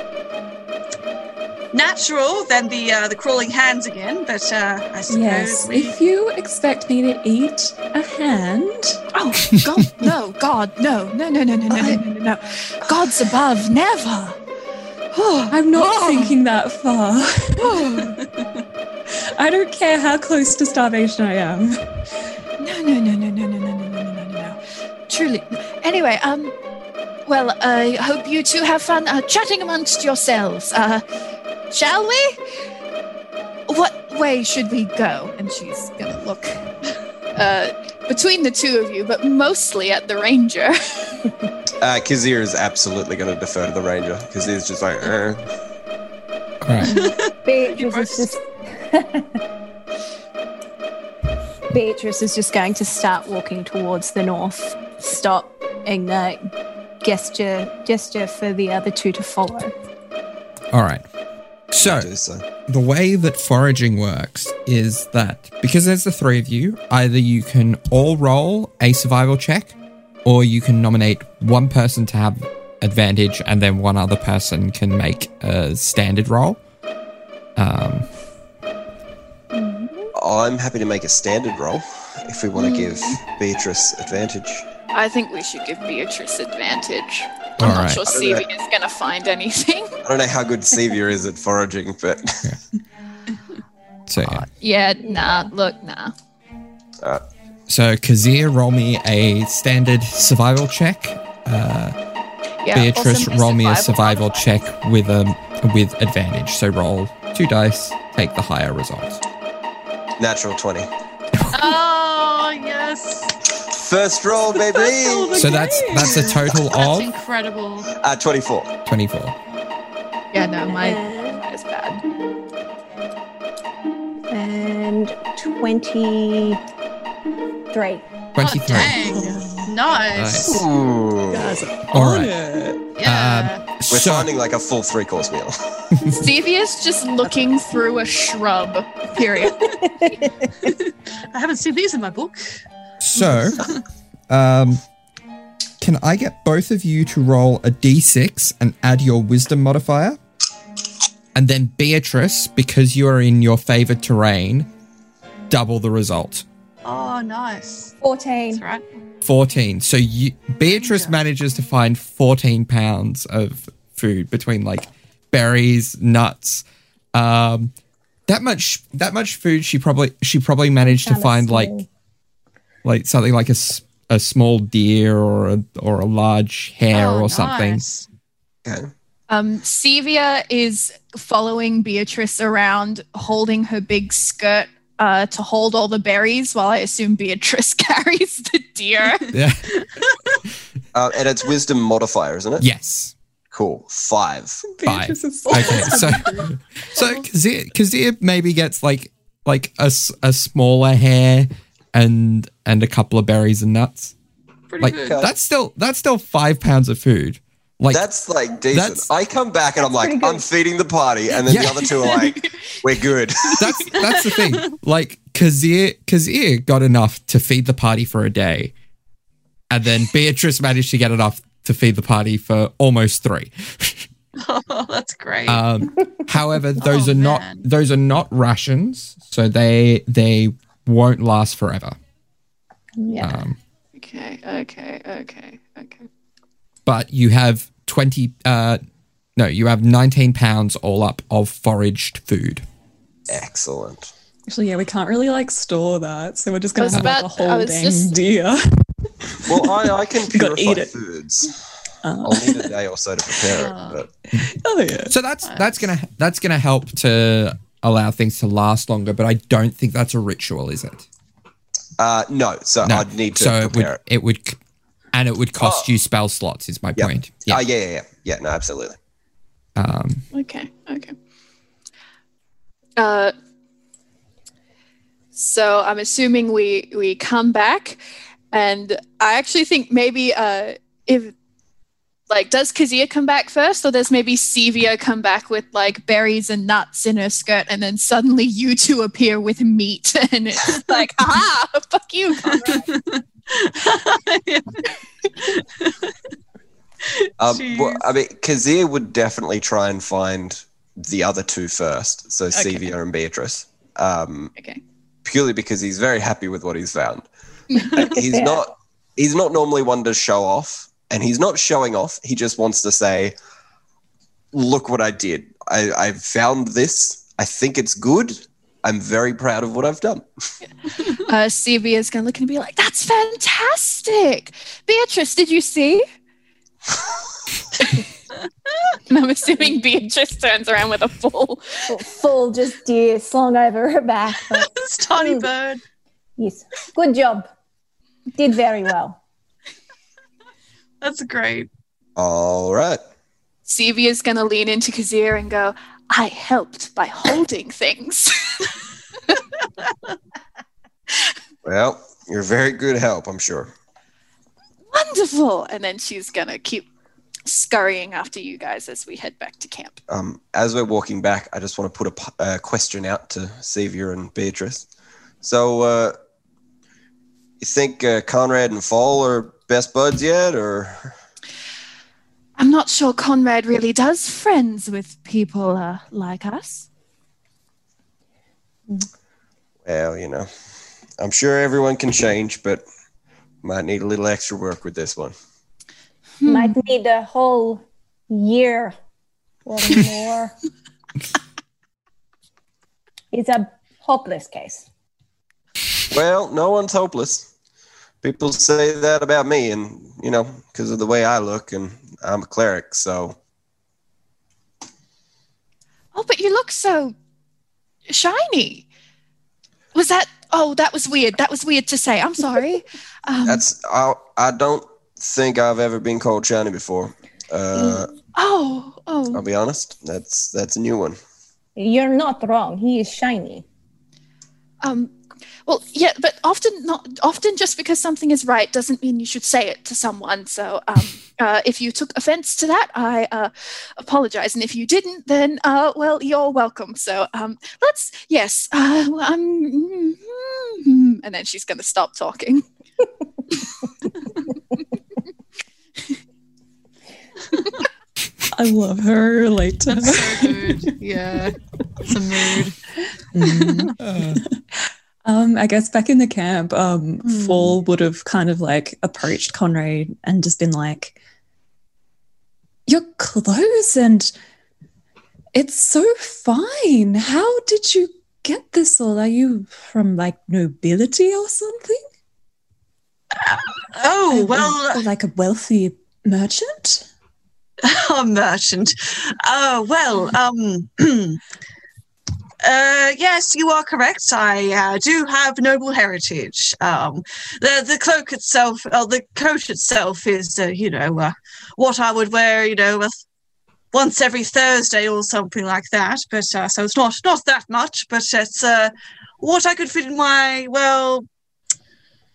natural than the uh, the crawling hands again. But uh, I suppose Yes, we. if you expect me to eat a hand, Oh God, no, God, no, no, no, no, no, no, no, no, no, no. God's above, never. Oh, I'm not Oh. thinking that far. oh. I don't care how close to starvation I am. No, no, no, no, no, no, no, no, no, no, no, no. Truly. Anyway, um, well, I hope you two have fun uh, chatting amongst yourselves. Uh, shall we? What way should we go? And she's gonna look uh, between the two of you, but mostly at the ranger. Uh, Kazir is absolutely going to defer to the ranger. Kazir's just like, eh. All right. Beatrice is just. Beatrice is just going to start walking towards the north, stop, and uh, gesture gesture for the other two to follow. All right. So, do so. the way that foraging works is that because there's the three of you, either you can all roll a survival check, or you can nominate one person to have advantage, and then one other person can make a standard roll. Um, I'm happy to make a standard roll if we want to give Beatrice advantage. I think we should give Beatrice advantage. All I'm not right. sure Stevie is gonna find anything. I don't know how good Sevia is at foraging, but so yeah. yeah, nah. Look, nah. uh, So Kazir, roll me a standard survival check. Uh, Yeah, Beatrice, awesome. roll me a survival check with um with advantage. So roll two dice, take the higher result. natural 20. Oh yes, First roll, baby! So that's that's a total that's of incredible. Uh, 24. twenty four. Yeah, no, my is bad. and twenty-three. Twenty Oh, three. dang. Nice. Ooh. All right. Yeah. Um, We're so finding like a full three course meal. Stevie's just looking through a shrub. Period. I haven't seen these in my book. So um, can I get both of you to roll a d6 and add your wisdom modifier? And then Beatrice, because you are in your favored terrain, double the result. Oh, nice. Fourteen. That's right. 14. So you, Beatrice Yeah. manages to find 14 pounds of food between like berries, nuts. Um, that much that much food she probably she probably managed to find like small. Like something like a, a small deer or a or a large hare Oh, or something. nice. Okay. Um, Sevia is following Beatrice around, holding her big skirt uh, to hold all the berries, while I assume Beatrice carries the deer. Yeah. Uh, and it's wisdom modifier, isn't it? yes. Cool. Five. Five. Beatrice is Okay. So so Kazir, Kazir maybe gets like like a, s- a smaller hare and and a couple of berries and nuts. Pretty Like good. that's still that's still five pounds of food. Like That's like decent. That's- I come back and I'm like. I'm feeding the party, and then Yeah. the other two are like, we're good. that's that's the thing. Like Kazir Kazir got enough to feed the party for a day, and then Beatrice managed to get enough to feed the party for almost three. Oh, that's great. Um, however, those Oh, are not those are not rations, so they they won't last forever. Yeah. Um, okay, okay, okay, okay. but you have twenty. Uh, no, you have nineteen pounds all up of foraged food. Excellent. Actually, yeah, we can't really like store that, so we're just gonna was have like a about- I whole was dang just- deer. Well, I, I can purify eat it. foods. Uh, I'll need a day or so to prepare it. But oh yeah. So that's that's gonna that's gonna help to allow things to last longer. But I don't think that's a ritual, is it? uh, no, so No. I'd need to so it would prepare it. it would, and it would cost Oh. you spell slots. Is my Yeah. point. Yeah. Yeah. Uh, yeah, yeah, yeah. Yeah, no, absolutely. Um, Okay, okay. Uh, so I'm assuming we we come back, and I actually think maybe uh, if Like, does Kazir come back first, or does maybe Sevia come back with like berries and nuts in her skirt, and then suddenly you two appear with meat, and it's like, ah, fuck you, Um, well, I mean, Kazir would definitely try and find the other two first, so Okay. Sevia and Beatrice, um, Okay. purely because he's very happy with what he's found. He's Yeah. not. He's not normally one to show off, and he's not showing off. He just wants to say, "Look what I did. I, I found this. I think it's good. I'm very proud of what I've done." Uh, Sevia's gonna look and be like, "That's fantastic, Beatrice. Did you see?" and I'm assuming Beatrice turns around with a full. Full, full just deer slung over her back. But tiny bird. yes, good job. Did very well. That's great. All right. Sevia's gonna lean into Kazir and go, "I helped by holding things." Well, you're very good help, I'm sure. Wonderful. And then she's gonna keep scurrying after you guys as we head back to camp. Um, as we're walking back, I just want to put a p- a question out to Sevia and Beatrice. So, uh, you think uh, Conrad and Fall are best buds yet, or I'm not sure Conrad really does friends with people uh, like us. well, you know, I'm sure everyone can change, but might need a little extra work with this one. Hmm. Might need a whole year or more. it's a hopeless case. Well, no one's hopeless. People say that about me, and you know, because of the way I look, and I'm a cleric, so Oh, but you look so shiny. Was that? Oh, that was weird. That was weird to say. I'm sorry. Um, that's I. I don't think I've ever been called shiny before. Uh, oh, oh. I'll be honest. That's that's a new one. You're not wrong. He is shiny. Um, well, yeah, but often not often just because something is right doesn't mean you should say it to someone. So, um, uh, if you took offense to that, I uh, apologize, and if you didn't, then uh, well, you're welcome. So, um, let's yes, uh, um, and then she's going to stop talking. I love her. Relate to That's her. so good. Yeah. It's a mood. Mm. Um, I guess back in the camp, um, Hmm. Fall would have kind of like approached Conrad and just been like, Your clothes and it's so fine. How did you get this all? Are you from like nobility or something? Oh, Or- well, or like a wealthy merchant? a merchant. Oh, well, um, uh, yes, you are correct. I uh, do have noble heritage. Um, the the cloak itself, uh, the coat itself is, uh, you know, uh, what I would wear, you know, uh, once every Thursday or something like that. But uh, so it's not not that much, but it's what I could fit in my well,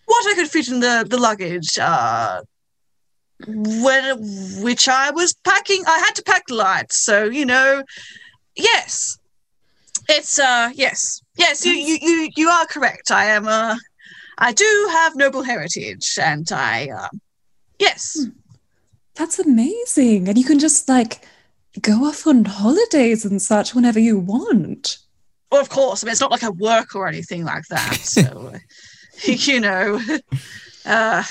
what I could fit in the the luggage. When which I was packing. I had to pack light, so you know, yes, it's uh, yes, yes. You you you you are correct. I am uh, I do have noble heritage, and I uh, yes, That's amazing. And you can just like go off on holidays and such whenever you want. well, of course. I mean, it's not like I work or anything like that. So, uh, you know, uh,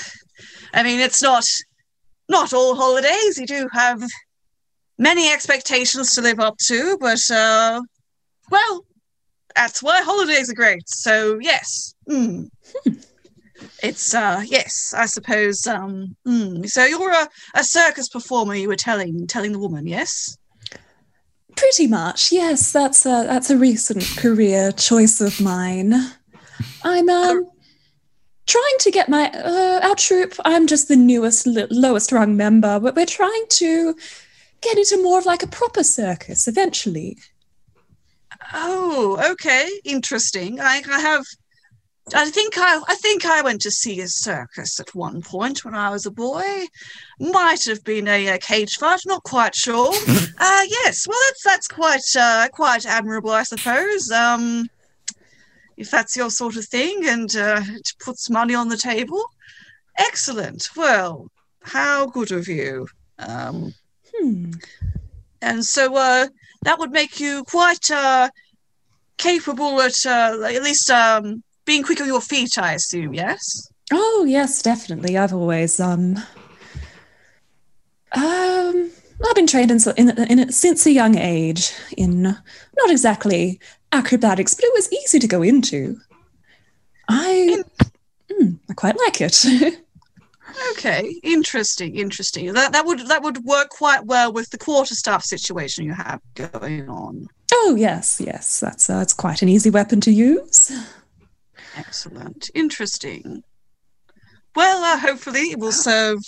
I mean, it's not not all holidays. You do have many expectations to live up to, but uh, well, that's why holidays are great. So yes, mm. it's uh, yes, I suppose. Um, mm. So you're a, a circus performer. You were telling telling the woman, yes. Pretty much, yes. That's a that's a recent career choice of mine. I'm um trying to get my uh, our troupe. I'm just the newest, l- lowest rung member, but we're trying to get into more of like a proper circus eventually. Oh, okay, interesting. I, I have I think I I think I went to see a circus at one point when I was a boy. Might have been a, a cage fight, not quite sure. uh yes, well that's that's quite uh quite admirable, I suppose. Um if that's your sort of thing and uh it puts money on the table. Excellent. Well, how good of you. Um Hmm. and so uh that would make you quite uh capable at uh, at least um being quick on your feet, I assume, yes? Oh yes, definitely. I've always um um I've been trained in, in, in since a young age in not exactly acrobatics, but it was easy to go into. I mm, I quite like it. Okay, interesting, interesting. That that would that would work quite well with the quarterstaff situation you have going on. oh yes, yes, that's uh, it's quite an easy weapon to use. Excellent, interesting. Well, uh, hopefully it will serve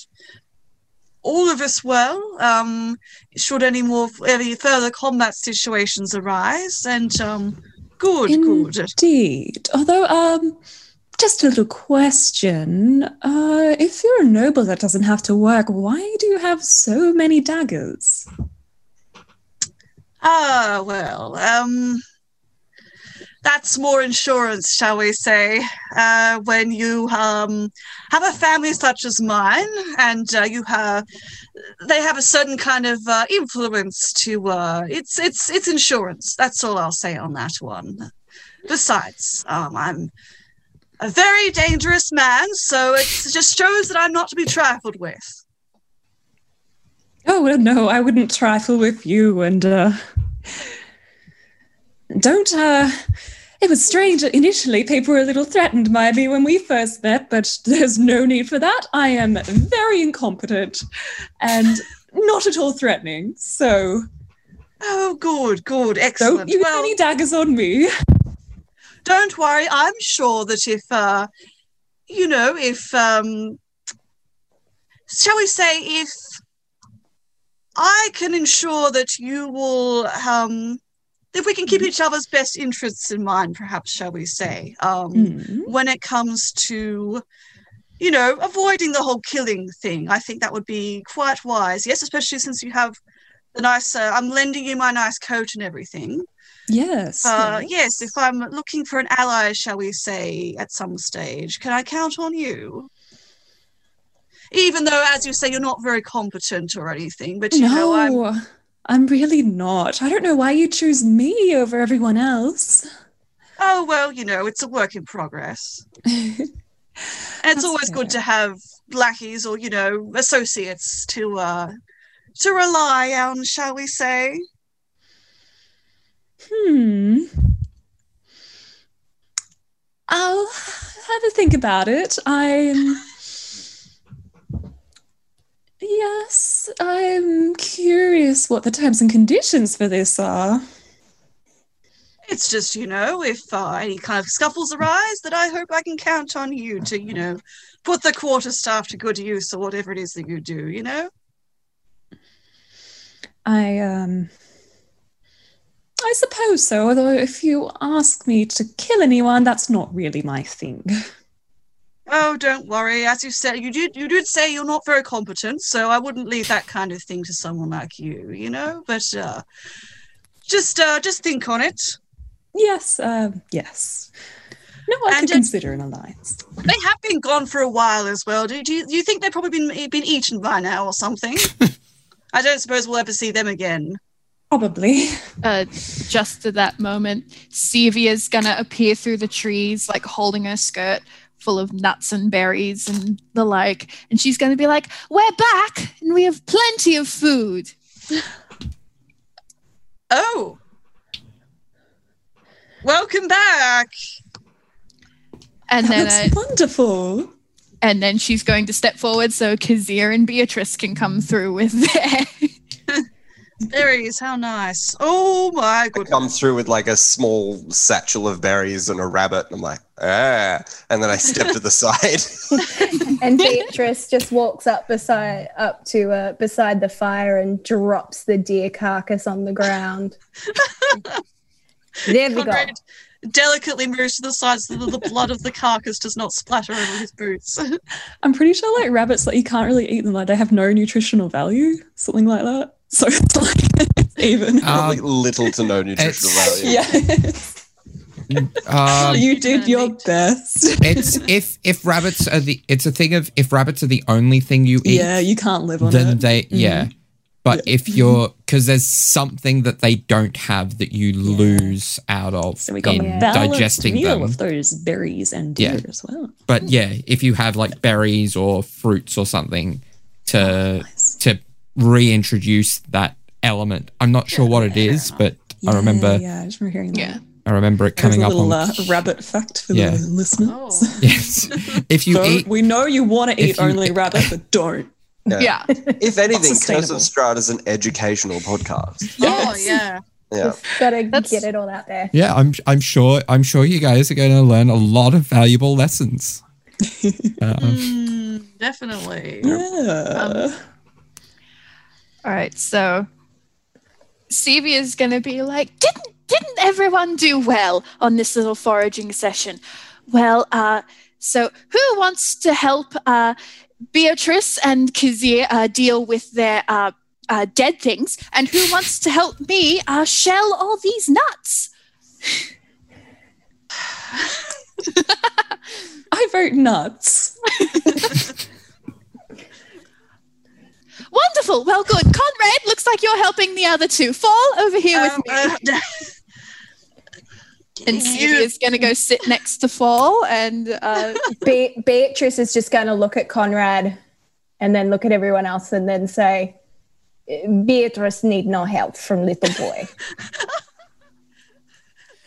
all of us well. Um, should any more any further combat situations arise, and um, good, good. Indeed. Although, um, just a little question. Uh, if you're a noble that doesn't have to work, why do you have so many daggers? Ah, well, um, that's more insurance, shall we say? Uh, when you um, have a family such as mine, and uh, you have, they have a certain kind of uh, influence to. Uh, it's it's it's insurance. That's all I'll say on that one. Besides, um, I'm a very dangerous man, so it just shows that I'm not to be trifled with. Oh well, no, I wouldn't trifle with you. And uh, don't. Uh, it was strange initially. People were a little threatened by me when we first met, but there's no need for that. I am very incompetent and not at all threatening. So Oh, good, good, excellent. don't use well, any daggers on me. Don't worry i'm sure that if uh you know if um shall we say if i can ensure that you will um if we can keep each other's best interests in mind perhaps shall we say um Mm. when it comes to you know avoiding the whole killing thing i think that would be quite wise. Yes especially since you have the nice uh, i'm lending you my nice coat and everything Yes. uh, yes. yes, if I'm looking for an ally, shall we say, at some stage, can I count on you? Even though, as you say, you're not very competent or anything, but you know, I'm. No, I'm really not. I don't know why you choose me over everyone else. Oh well, you know, it's a work in progress, and it's always good to have lackeys or you know associates to uh to rely on, shall we say? Hmm. I'll have a think about it. I'm. Yes, I'm curious what the terms and conditions for this are. It's just, you know, if uh, any kind of scuffles arise, that I hope I can count on you to, you know, put the quarterstaff to good use or whatever it is that you do, you know? I, um. I suppose so, although if you ask me to kill anyone, that's not really my thing. Oh, don't worry. As you said, you did you did say you're not very competent, so I wouldn't leave that kind of thing to someone like you, you know? But uh just uh just think on it. Yes, uh, yes. No, I And could consider an alliance. They have been gone for a while as well. Do, do, you, do you think they've probably been been eaten by now or something? I don't suppose we'll ever see them again. Probably. Uh, just at that moment, Sevia's gonna appear through the trees, like holding her skirt full of nuts and berries and the like. And she's gonna be like, We're back and we have plenty of food. Oh. Welcome back. And then That's uh, wonderful. and then she's going to step forward so Kazir and Beatrice can come through with their Berries, how nice. Oh my I goodness. come through with like a small satchel of berries and a rabbit, and I'm like, ah, and then I step to the side. And Beatrice just walks up beside up to uh, beside the fire and drops the deer carcass on the ground. there we go. Delicately moves to the side so that the blood of the carcass does not splatter over his boots. I'm pretty sure like rabbits, like you can't really eat them. Like they have no nutritional value, something like that. So it's like it's even. Um, little to no nutritional value. yeah, um, you did your best. it's if if rabbits are the it's a thing of if rabbits are the only thing you eat Yeah, you can't live on then it. they yeah but if you're because there's something that they don't have that you lose out of So we got in a balanced digesting meal them of those berries and Yeah. as well. but yeah if you have like berries or fruits or something to Nice. to reintroduce that element i'm not sure what it is but i remember Yeah, I just remember hearing that. Yeah. i remember it There's coming a up little on uh, rabbit fact for Yeah. the listeners. Oh. yes if you Don't- eat we know you want to eat you- only rabbit, but don't. Yeah. If anything, Curse sustainable. of Strahd is an educational podcast. Oh yeah. Yeah. Just gotta That's- get it all out there. yeah i'm i'm sure i'm sure you guys are going to learn a lot of valuable lessons um, Mm, definitely. Yeah. All right, so Stevie is going to be like, "Didn't didn't everyone do well on this little foraging session?" Well, uh, so who wants to help uh, Beatrice and Kazir uh, deal with their uh, uh, dead things, and who wants to help me uh, shell all these nuts? I vote nuts. Wonderful. Well, good. Conrad, looks like you're helping the other two. Fall over here with Um, me. uh, and Stevie is going to go sit next to Fall and uh, Be- Beatrice is just going to look at Conrad and then look at everyone else and then say, Beatrice need no help from little boy.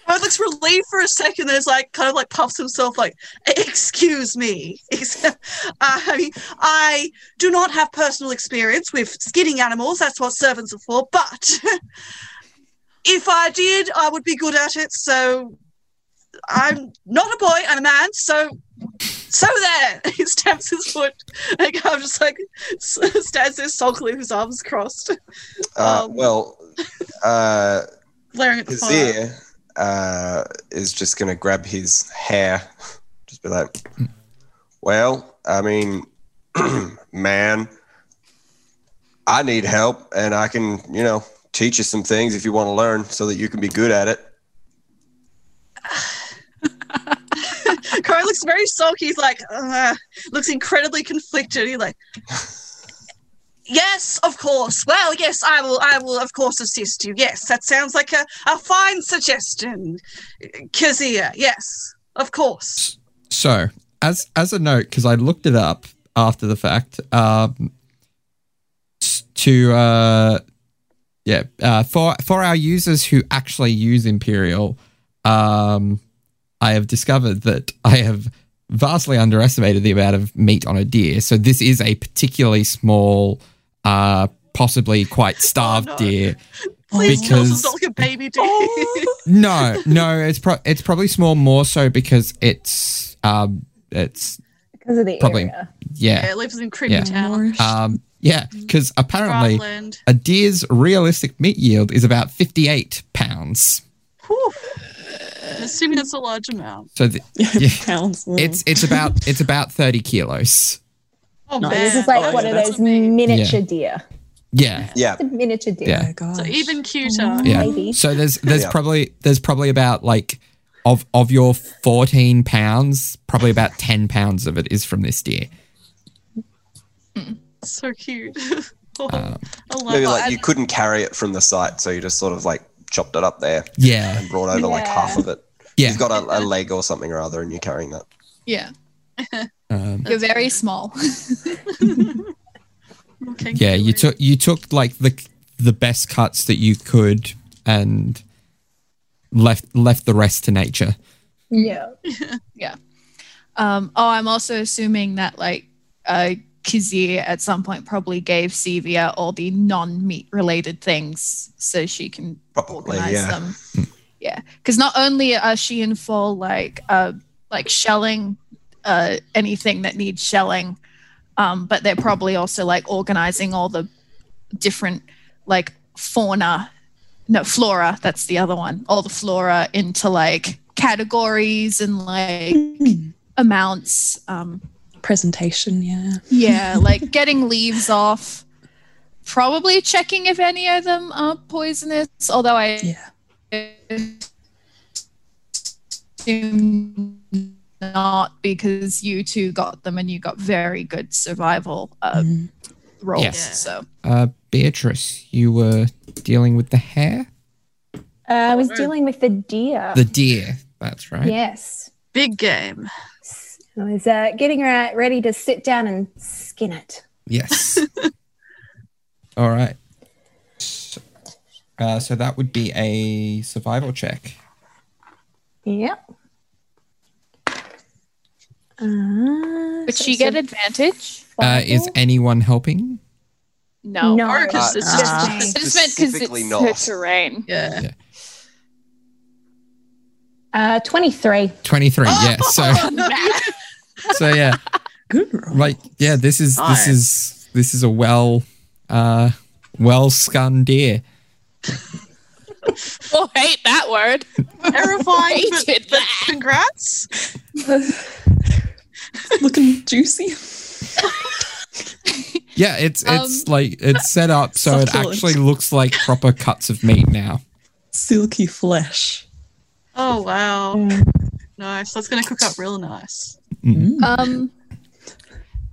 Conrad looks relieved for a second. There's like kind of like puffs himself, like, "Excuse me, I I do not have personal experience with skinning animals. That's what servants are for. But if I did, I would be good at it. So I'm not a boy. I'm a man. So." So there, he stamps his foot and kind of just like stands there sulkily with his arms crossed, Uh, Um, well, uh, glaring at the fire. Uh, is just going to grab his hair, just be like, well, I mean, man, I need help and I can, you know, teach you some things if you want to learn so that you can be good at it. Corey looks very sulky. He's like, uh, looks incredibly conflicted. He's like, yes, of course. Well, yes, I will. I will, of course, assist you. Yes, that sounds like a, a fine suggestion, Kazir. Yes, of course. So, as as a note, because I looked it up after the fact, um, to uh, yeah, uh, for for our users who actually use Imperial, um, I have discovered that I have vastly underestimated the amount of meat on a deer. So this is a particularly small, uh, possibly quite starved no. deer. Please tell us Because- it's not like a baby deer. No, no, it's pro- it's probably small more so because it's um it's Because of the Probably. area. yeah, yeah it lives in Creepy Yeah. Town. um yeah because apparently Grassland. a deer's realistic meat yield is about 58 pounds Whew. I'm assuming that's a large amount. so the, Yeah. Pounds. it's it's about it's about 30 kilos Oh No. This is like Oh, one yeah, of that's those miniature deer. yeah Yeah. It's a miniature deer. Yeah. Oh, gosh. So even cuter. yeah Maybe. so there's there's Yeah. probably there's probably about like of of your 14 pounds probably about 10 pounds of it is from this deer So cute. oh, Um, I love Maybe that. like you couldn't carry it from the site, so you just sort of like chopped it up there yeah and brought over like half of it. yeah You've got a, a leg or something or other, and you're carrying that. yeah, um, you're very small. Okay, yeah you took you took like the the best cuts that you could and left left the rest to nature Yeah. Um, oh, I'm also assuming that like uh, Kazir at some point probably gave Sevia all the non-meat related things so she can Probably, organize yeah. them. Yeah, because not only are she in full like uh, like shelling uh, anything that needs shelling, um, but they're probably also like organizing all the different like fauna, no flora. That's the other one. All the flora into like categories and like amounts. Um, Presentation, yeah. yeah, like getting leaves off. Probably checking if any of them are poisonous, although I Yeah. assume not because you two got them and you got very good survival uh, Mm. rolls. Yes. So Uh, Beatrice, you were dealing with the hare? Uh, I was dealing with the deer. The deer. That's right. Yes. Big game. I was uh, getting right, ready to sit down and skin it. Yes. All right. So, uh, so that would be a survival check. Yep. Uh, would so- she get so advantage? Uh, is anyone helping? No. No. Or 'cause Uh, it's Ah. just I just meant because Specifically it's not. her terrain. yeah. Uh, 23. 23. Yeah. So so yeah. Good roll. Like yeah, this is Nice. this is this is a well uh well scun deer. Oh, hate that word. Terrifying, but, Hated but that. congrats. Looking juicy. Yeah, it's it's Um, like it's set up so it actually looks like proper cuts of meat now. Silky flesh. Oh wow. Mm. Nice. That's gonna cook up real nice. Um,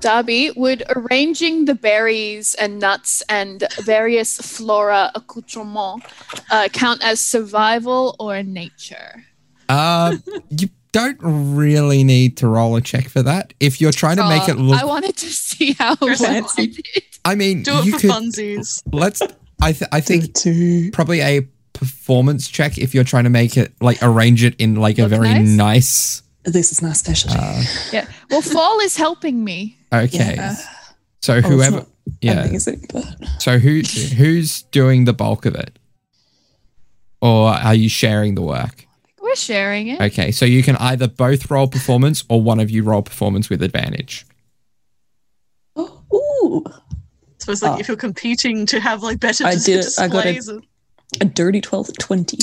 Darby, would arranging the berries and nuts and various flora accoutrement uh, count as survival or nature? Uh you don't really need to roll a check for that. If you're trying to make it look I wanted to see how You're I fancy. I mean Do it you for could funsies. let's I th- I think Two. probably a performance check if you're trying to make it like arrange it in like a very nice? nice This is my specialty. uh, Yeah. Well, fall is helping me. okay. Yeah. So Oh, whoever not yeah. Amazing, but So who who's doing the bulk of it? Or are you sharing the work? We're sharing it. Okay, so you can either both roll performance or one of you roll performance with advantage. oh, ooh, So it's like Oh. if you're competing to have like better I dis- did it. I got it. displays. and- a dirty 12 20.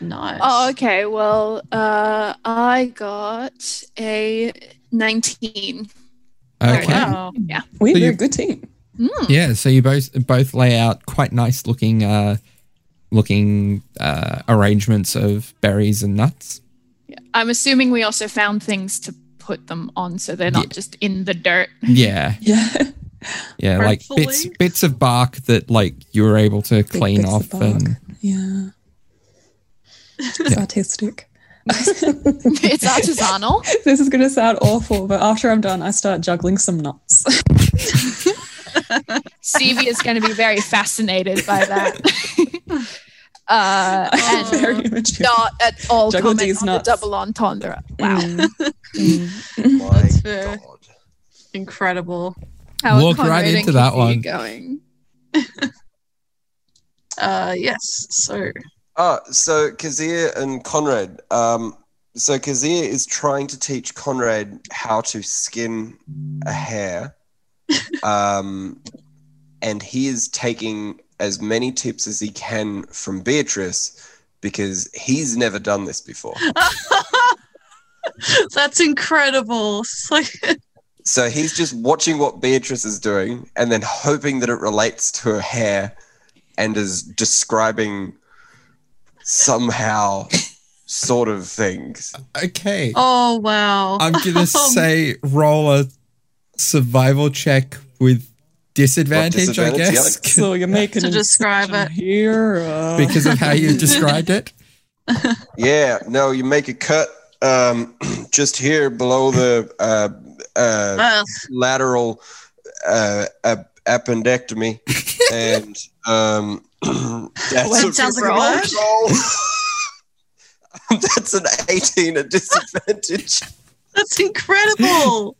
Nice. Oh, okay. Well, uh, I got a 19. Okay. Wow. Yeah. We're So a good team. Mm. Yeah, so you both both lay out quite nice looking uh looking uh arrangements of berries and nuts. Yeah. I'm assuming we also found things to put them on so they're not Yeah. just in the dirt. Yeah. Yeah. Yeah, like bits bits of bark that like you were able to Big clean bits of off and bark. Yeah. It's artistic. it's artisanal. this is going to sound awful, but after I'm done, I start juggling some nuts. Stevie is going to be very fascinated by that. Uh, and very immature. not at all Juggle comment these on the double entendre. Wow. Mm. Mm. My That's fair. God. Incredible. How are Walk right into that one. Going. Uh, yes. So Ah, so Kazir and Conrad. Um, so Kazir is trying to teach Conrad how to skin a hare, um, and he is taking as many tips as he can from Beatrice because he's never done this before. that's incredible. So he's just watching what Beatrice is doing and then hoping that it relates to a hare and is describing somehow sort of things. Okay. oh wow. I'm gonna say roll a survival check with disadvantage, I guess, Yeah. So you're making To describe it. here. Uh, because of how you described it. Yeah, no, you make a cut um, just here below the uh, uh, lateral uh, ap- appendectomy, and um, that's Wait, a sounds like a roll. that's an 18 at disadvantage. That's incredible.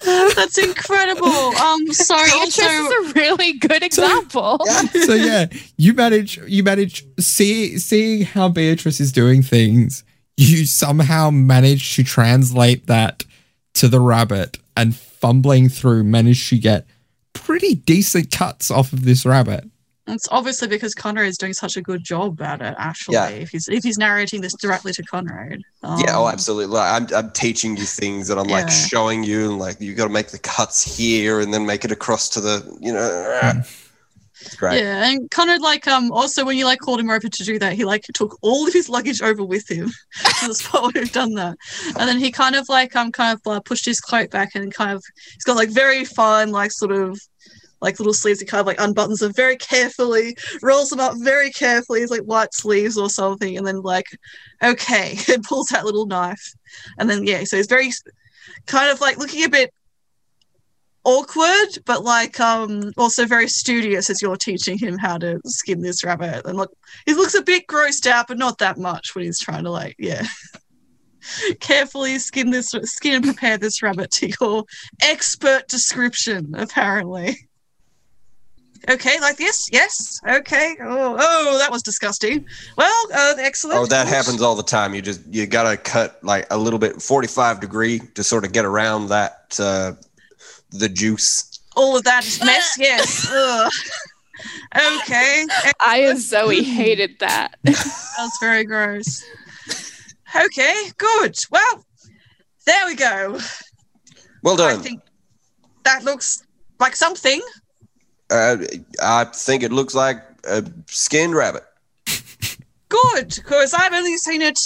That's incredible. Um, sorry. Beatrice So is a really good example. So yeah, you manage you manage see seeing how Beatrice is doing things, you somehow manage to translate that to the rabbit and fumbling through manage to get pretty decent cuts off of this rabbit. It's obviously because Conrad is doing such a good job at it. Actually, Yeah. if he's if he's narrating this directly to Conrad. yeah, oh, Um, absolutely. Like, I'm, I'm teaching you things that I'm like showing you, and like you got to make the cuts here and then make it across to the, you know. It's great. Yeah, and Conrad like um also when you like called him over to do that, he like took all of his luggage over with him to the spot where we've done that, and then he kind of like um kind of uh, pushed his cloak back and kind of he's got like very fine like sort of like little sleeves. He kind of like unbuttons them very carefully, rolls them up very carefully, as like white sleeves or something, and then like okay, and pulls that little knife, and then yeah, so he's very kind of like looking a bit awkward, but like um also very studious as you're teaching him how to skin this rabbit. And look, he looks a bit grossed out, but not that much when he's trying to like, yeah. Carefully skin this skin and prepare this rabbit to your expert description, apparently. Okay, like this, yes. Okay. Oh, oh, that was disgusting. Well, uh, excellent. Oh, that happens all the time. You just you gotta cut like a little bit, forty-five degree, to sort of get around that uh, the juice. All of that is mess. Yes. Ugh. okay. I and Zoe hated that. That's very gross. Okay, good. Well, there we go. Well done. I think that looks like something. Uh, I think it looks like a skinned rabbit. Good, because I've only seen it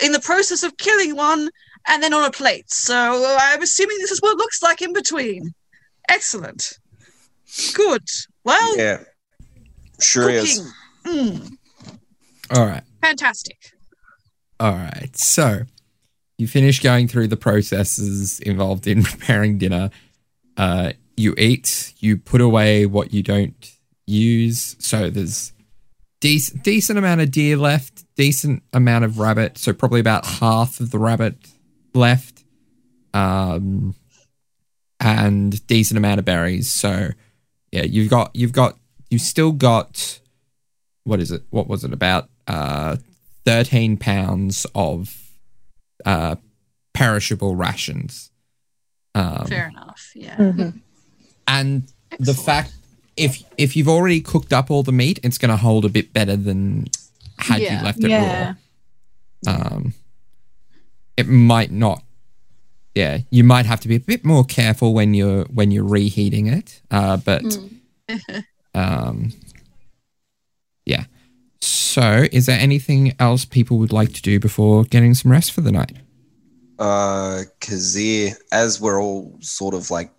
in the process of killing one and then on a plate. So I'm assuming this is what it looks like in between. Excellent. Good. Well, Yeah, sure is. Mm, All right. fantastic. All right. So you finish going through the processes involved in preparing dinner. Uh, you eat, you put away what you don't use. So there's dec- decent amount of deer left, decent amount of rabbit. So probably about half of the rabbit left. Um, and decent amount of berries. So yeah, you've got, you've got, you've still got, what is it? What was it about? Uh, 13 pounds of uh, perishable rations. Um, Fair enough. Yeah. Mhm. And the fact if if you've already cooked up all the meat, it's going to hold a bit better than had Yeah. you left it Yeah. raw. Um, it might not. Yeah, you might have to be a bit more careful when you're when you're reheating it. Uh, but um, yeah. So, is there anything else people would like to do before getting some rest for the night? Uh, Kazir, as we're all sort of like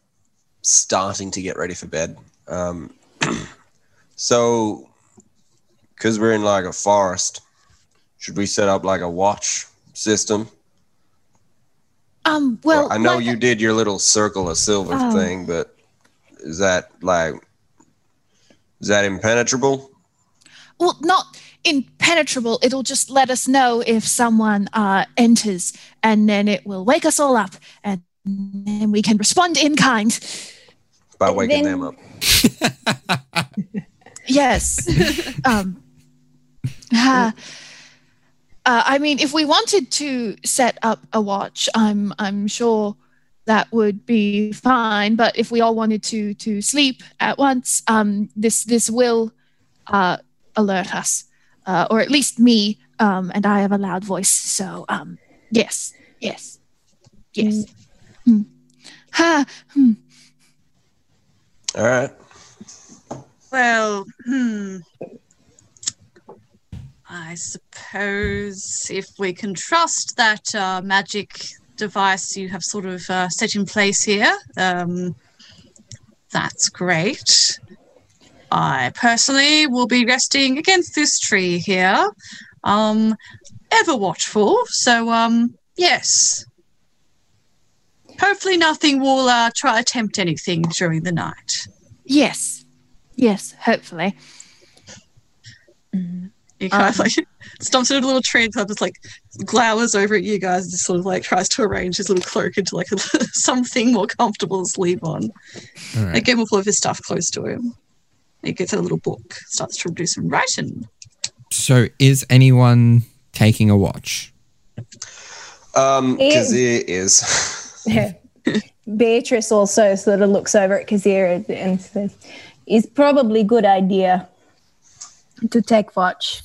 starting to get ready for bed, um, so because we're in like a forest, should we set up like a watch system? Um, well, I know like- you did your little circle of silver Oh. thing, but is that like is that impenetrable? well, not impenetrable. It'll just let us know if someone uh, enters, and then it will wake us all up, and then we can respond in kind. By waking then- them up. Yes. um, uh, uh, I mean, if we wanted to set up a watch, I'm I'm sure that would be fine. But if we all wanted to to sleep at once, um, this this will uh, alert us, uh, or at least me. Um, and I have a loud voice, so um, yes, yes, yes. Hmm. Ha, hmm. All right. Well, hmm. I suppose if we can trust that uh, magic device you have sort of uh, set in place here, um, that's great. I personally will be resting against this tree here, um, ever watchful. So, um, yes. Hopefully, nothing will uh, try attempt anything during the night. Yes, yes. Hopefully. He kind of Um, like stomps into a little tree and kind just like glowers over at you guys and just sort of like tries to arrange his little cloak into like a, something more comfortable to sleep on. All Like get him all of his stuff close to him. He gets a little book, starts to do some writing. So, is anyone taking a watch? Um, Ew. Kazir is. Beatrice also sort of looks over at Kazir and says, is probably good idea to take watch,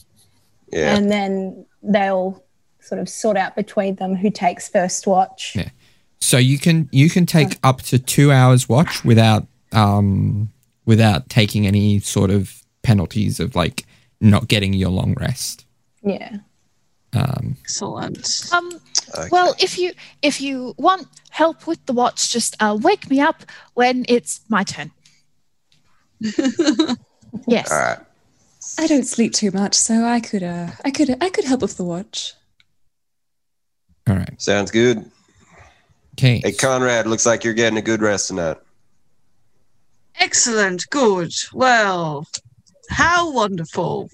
Yeah. and then they'll sort of sort out between them who takes first watch. Yeah. So you can you can take up to two hours watch without um without taking any sort of penalties of like not getting your long rest. Yeah. Um, Excellent. Um, Okay. well, if you if you want help with the watch, just uh, wake me up when it's my turn. yes. All right. I don't sleep too much, so I could uh I could I could help with the watch. all right. Sounds good. Okay. Hey, Conrad, looks like you're getting a good rest tonight. Excellent. Good. Well, how wonderful.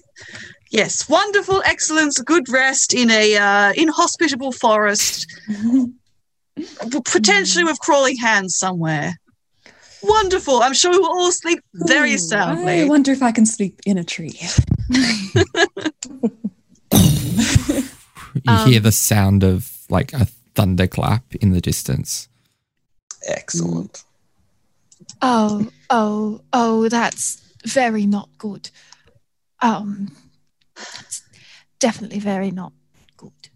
Yes, wonderful, excellence, good rest in a uh, inhospitable forest, potentially with crawling hands somewhere. Wonderful. I'm sure we will all sleep very Ooh, I wonder if I can sleep in a tree. You hear the sound of like a thunderclap in the distance. Excellent. Oh, oh, oh, that's very not good. Um, that's definitely very not good.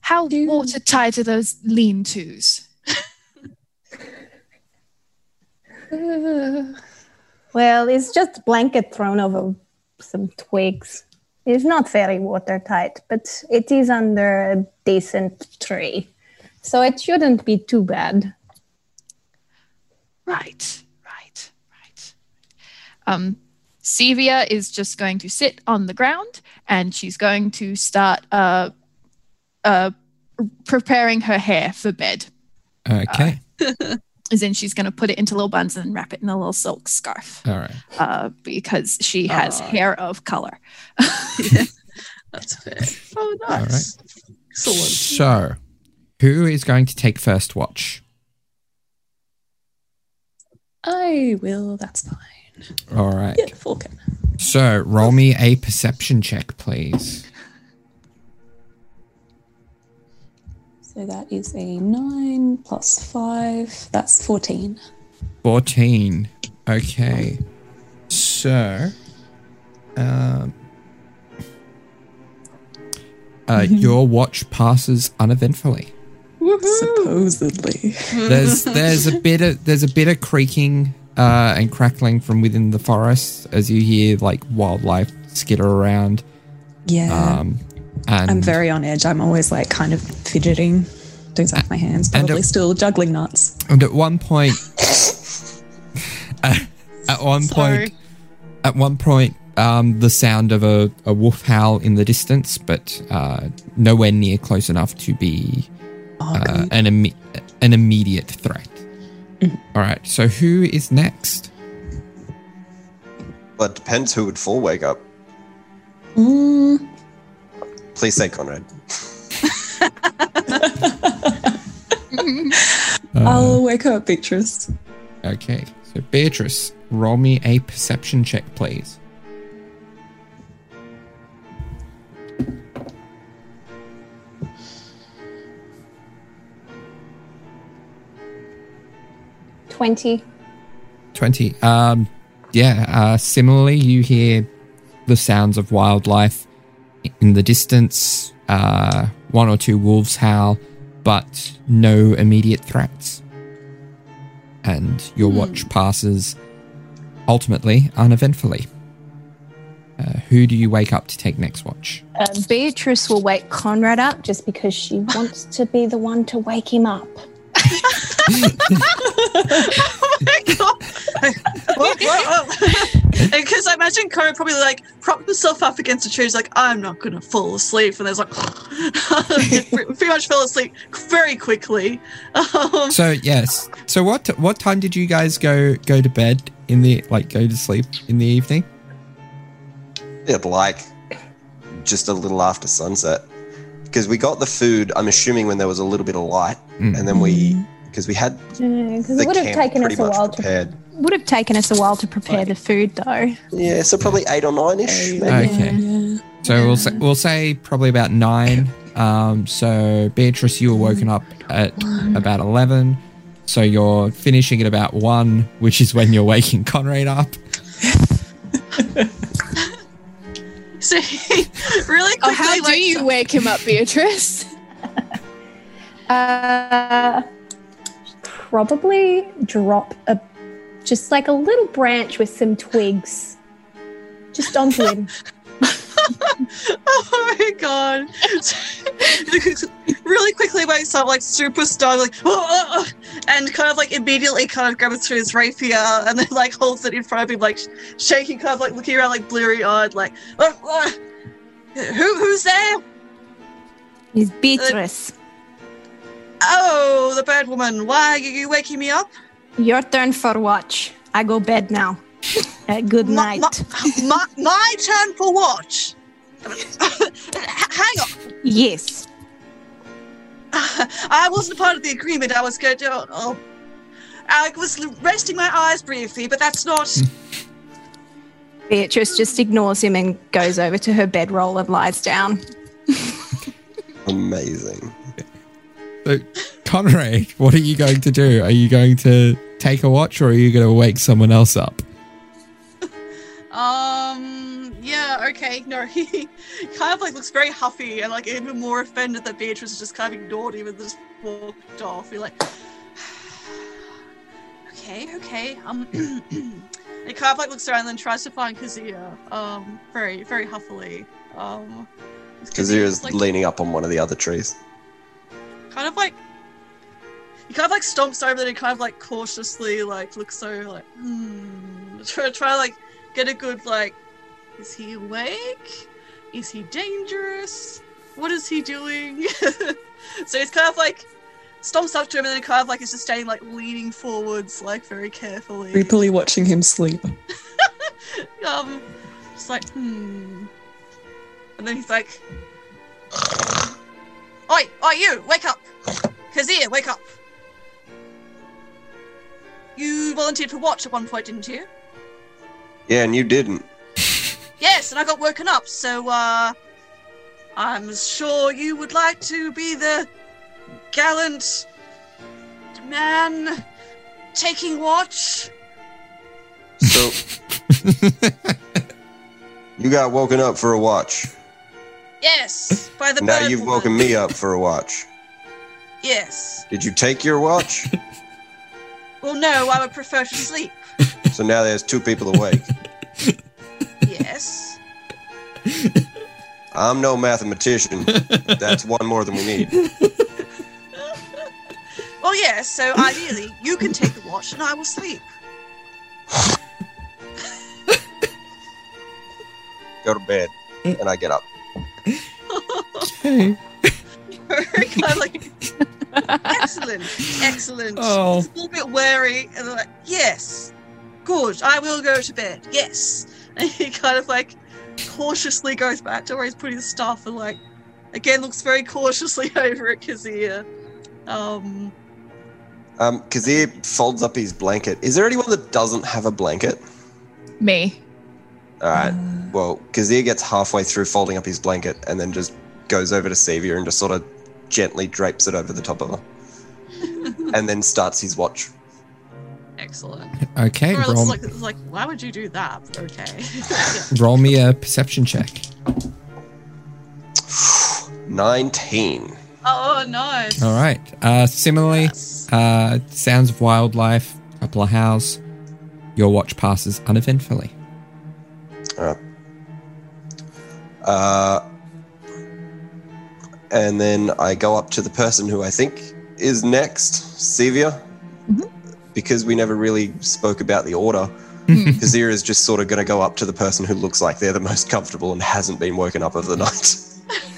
How Do- watertight are those lean-tos? Well, it's just blanket thrown over some twigs. It's not very watertight, but it is under a decent tree. So it shouldn't be too bad. Right, right, right. Um, Sevia is just going to sit on the ground and she's going to start uh, uh, preparing her hair for bed. Okay. As in, she's going to put it into little buns and wrap it in a little silk scarf all right. uh, because she has Aw. hair of color. That's fair. Oh, nice. Excellent. So, who is going to take first watch? I will, that's fine. All right. Yeah, Falcon. So, roll me a perception check, please. So that is a nine plus five. That's 14. 14. Okay. So, um, uh, your watch passes uneventfully. Supposedly. There's there's a bit of there's a bit of creaking uh, and crackling from within the forest as you hear like wildlife skitter around. Yeah. Um, and I'm very on edge. I'm always like kind of fidgeting. Don't have my hands. And Probably a- still juggling nuts. And at one point, at, at one Sorry. point, at one point, um, the sound of a, a wolf howl in the distance, but uh, nowhere near close enough to be Oh, uh, an imme- an immediate threat. All right. So who is next? But it depends who would full wake up. Mm, Please say Conrad. Uh, I'll wake up Beatrice. Okay. So Beatrice, roll me a perception check, please. Twenty. 20. Um, yeah, uh, similarly, you hear the sounds of wildlife in the distance, uh, one or two wolves howl, but no immediate threats. And your watch passes ultimately uneventfully. Uh, who do you wake up to take next watch? Uh, Beatrice will wake Conrad up just because she wants to be the one to wake him up. Oh my god! Because I imagine Cora probably like propped herself up against a tree. She's like, "I'm not gonna fall asleep," and there's like, pretty much fell asleep very quickly. Um, So yes. So what what time did you guys go go to bed in the like go to sleep in the evening? It like just a little after sunset. Because we got the food, I'm assuming when there was a little bit of light, Mm. And then we, because we had, because yeah, it would have taken us a while prepared. to would have taken us a while to prepare like, the food though. Yeah, so probably eight or nine ish. Okay. Yeah. So yeah. we'll say, we'll say probably about nine. Um, so Beatrice, you were woken up at about eleven. So you're finishing at about one, which is when you're waking Conrad up. so really quickly, oh, how like, do you wake him up, Beatrice? Uh, probably drop a just like a little branch with some twigs just onto him. Oh my god! really quickly wakes up like super stunned, like "Oh, oh, oh," and kind of like immediately kind of grabs through his rapier and then like holds it in front of him, like sh- shaking, kind of like looking around like bleary eyed, like "Oh, oh, who who's there? Is Beatrice. Oh, the bad woman. Why are you waking me up? Your turn for watch. I go bed now. Uh, good My- night. My, my, my turn for watch. Hang on. yes. I wasn't part of the agreement. I was going to. Oh, I was resting my eyes briefly, but that's not. Beatrice just ignores him and goes over to her bedroll and lies down. Amazing. So, Conrad, what are you going to do? Are you going to take a watch or are you going to wake someone else up? Um. Yeah. Okay. No. He kind of like looks very huffy and like even more offended that Beatrice has just kind of ignored him and just walked off. He's like, okay, okay. Um. he kind of like looks around and then tries to find Kazir. Um. Very, very huffily. Um. Kazira's like, leaning up on one of the other trees. Kind of like he kind of like stomps over and he kind of like cautiously like looks so like hmm try try like get a good like is he awake? Is he dangerous? What is he doing? So he's kind of like stomps up to him and then kind of like is just standing like leaning forwards like very carefully. Creepily watching him sleep. um just like hmm. And then he's like oi oi you wake up Kazir wake up you volunteered for watch at one point didn't you Yeah, and you didn't. yes and I got woken up so uh I'm sure you would like to be the gallant man taking watch So you got woken up for a watch. Yes by the Now you've woman. woken me up for a watch. yes Did you take your watch? well no I would prefer to sleep so now there's two people awake. yes I'm no mathematician. That's one more than we need. Well, yes, so ideally, you can take the watch and I will sleep. Go to bed. And I get up. Okay. kind of like, excellent, excellent. Oh. Just a little bit wary, and they're like, yes, good, I will go to bed, yes. And he kind of like cautiously goes back to where he's putting the stuff and like, again, looks very cautiously over at Kazir. Um, Um, Kazir folds up his blanket. Is there anyone that doesn't have a blanket? Me. All right. Uh, Well, Kazir gets halfway through folding up his blanket and then just goes over to Sevia and just sort of gently drapes it over the top of her. and then starts his watch. excellent. Okay, Or roll, like, it's like, why would you do that? Okay. Roll me a perception check. 19. Oh, nice. All right. Uh, similarly, Yes. uh, sounds of wildlife, couple of howls. Your watch passes uneventfully. Uh, Uh, and then I go up to the person who I think is next, Sevia. Mm-hmm. Because we never really spoke about the order, mm-hmm. Kazir is just sort of going to go up to the person who looks like they're the most comfortable and hasn't been woken up of the night.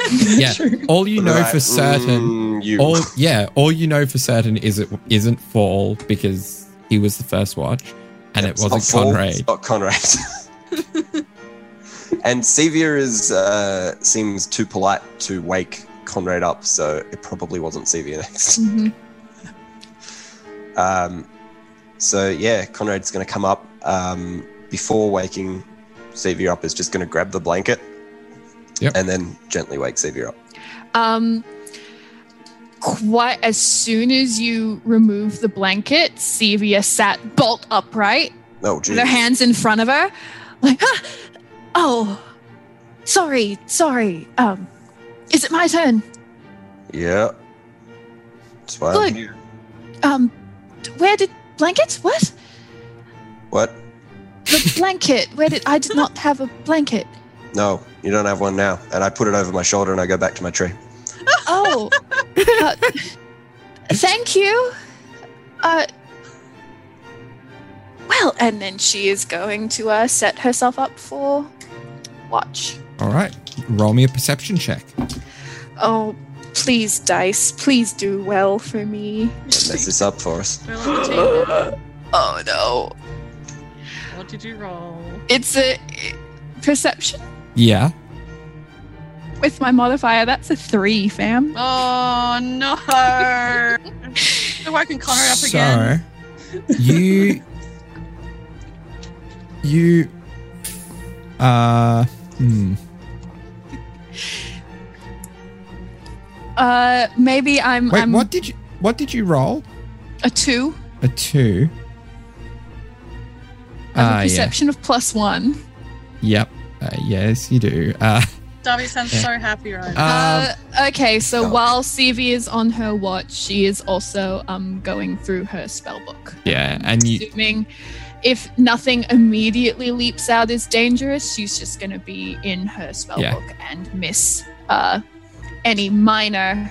Yeah. All you know Right, for certain. mm, you. All yeah. All you know for certain is it isn't Fall because he was the first watch, and it wasn't oh, Conrad. Not Conrad. and Sevia is uh, seems too polite to wake Conrad up, so it probably wasn't Sevia next. Mhm. Um, so yeah, Conrad's going to come up um, before waking Sevia up. Is just going to grab the blanket, Yep. and then gently wake Sevia up. Um, quite as soon as you remove the blanket, Sevia sat bolt upright Oh, with her hands in front of her, like, "Ah! Oh, sorry, sorry. Um, is it my turn? Yeah. That's why Good. I'm here. Um, where did blanket? What? What? The blanket. Where did I did not have a blanket? No, you don't have one now. And I put it over my shoulder and I go back to my tree. Oh, uh, thank you. Uh, well, and then she is going to uh, set herself up for watch. All right. Roll me a perception check. Oh, please, dice, please do well for me. Don't mess this up for us. We're like a team now. Oh no, What did you roll? it's a perception Yeah. with my modifier. That's a three, fam. Oh no! so I can Connor up again. So you you uh hmm. Uh, maybe I'm. Wait, I'm what did you what did you roll? a two. A two. I have Ah, a yeah. perception of plus one. Yep. Uh, yes, you do. Uh, Darby sounds Yeah. so happy right now. um, Uh, okay, so Oh. while CV is on her watch, she is also um going through her spell book. yeah, and you Assuming if nothing immediately leaps out as dangerous, she's just going to be in her spell Yeah. book and miss uh, any minor.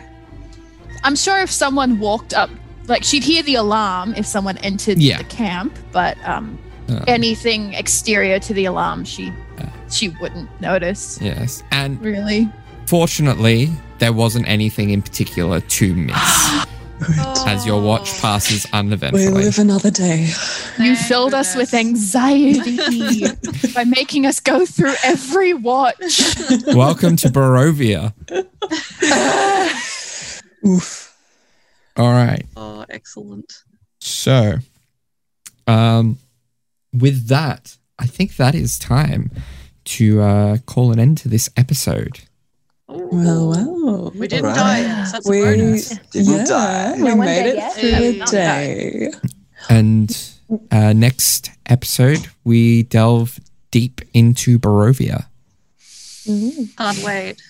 I'm sure if someone walked up, like she'd hear the alarm if someone entered Yeah. the camp, but um, uh, anything exterior to the alarm, she Yeah. she wouldn't notice. yes, and Really, fortunately, there wasn't anything in particular to miss as your watch Oh. passes We live another day. you Thank filled us with anxiety by making us go through every watch. Welcome to Barovia. Oof. All right. Oh, excellent. So, um, with that, I think that is time to uh, call an end to this episode. Ooh. Well, well. We didn't Right. die That's We- Didn't yeah, die. we No one made it yet? through Have the day. And uh, next episode, we delve deep into Barovia. Can't wait.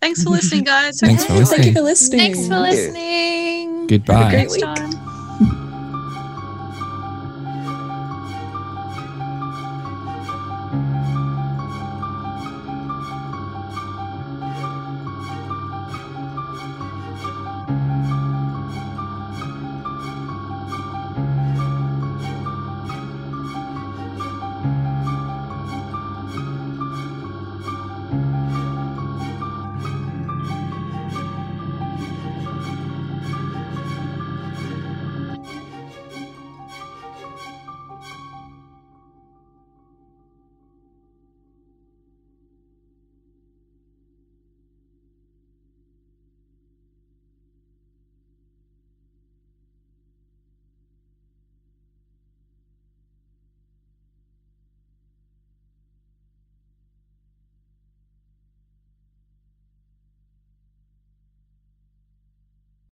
Thanks for listening, guys. Thanks for listening. Thank you for listening. Thanks for you. listening. Goodbye. great Next time.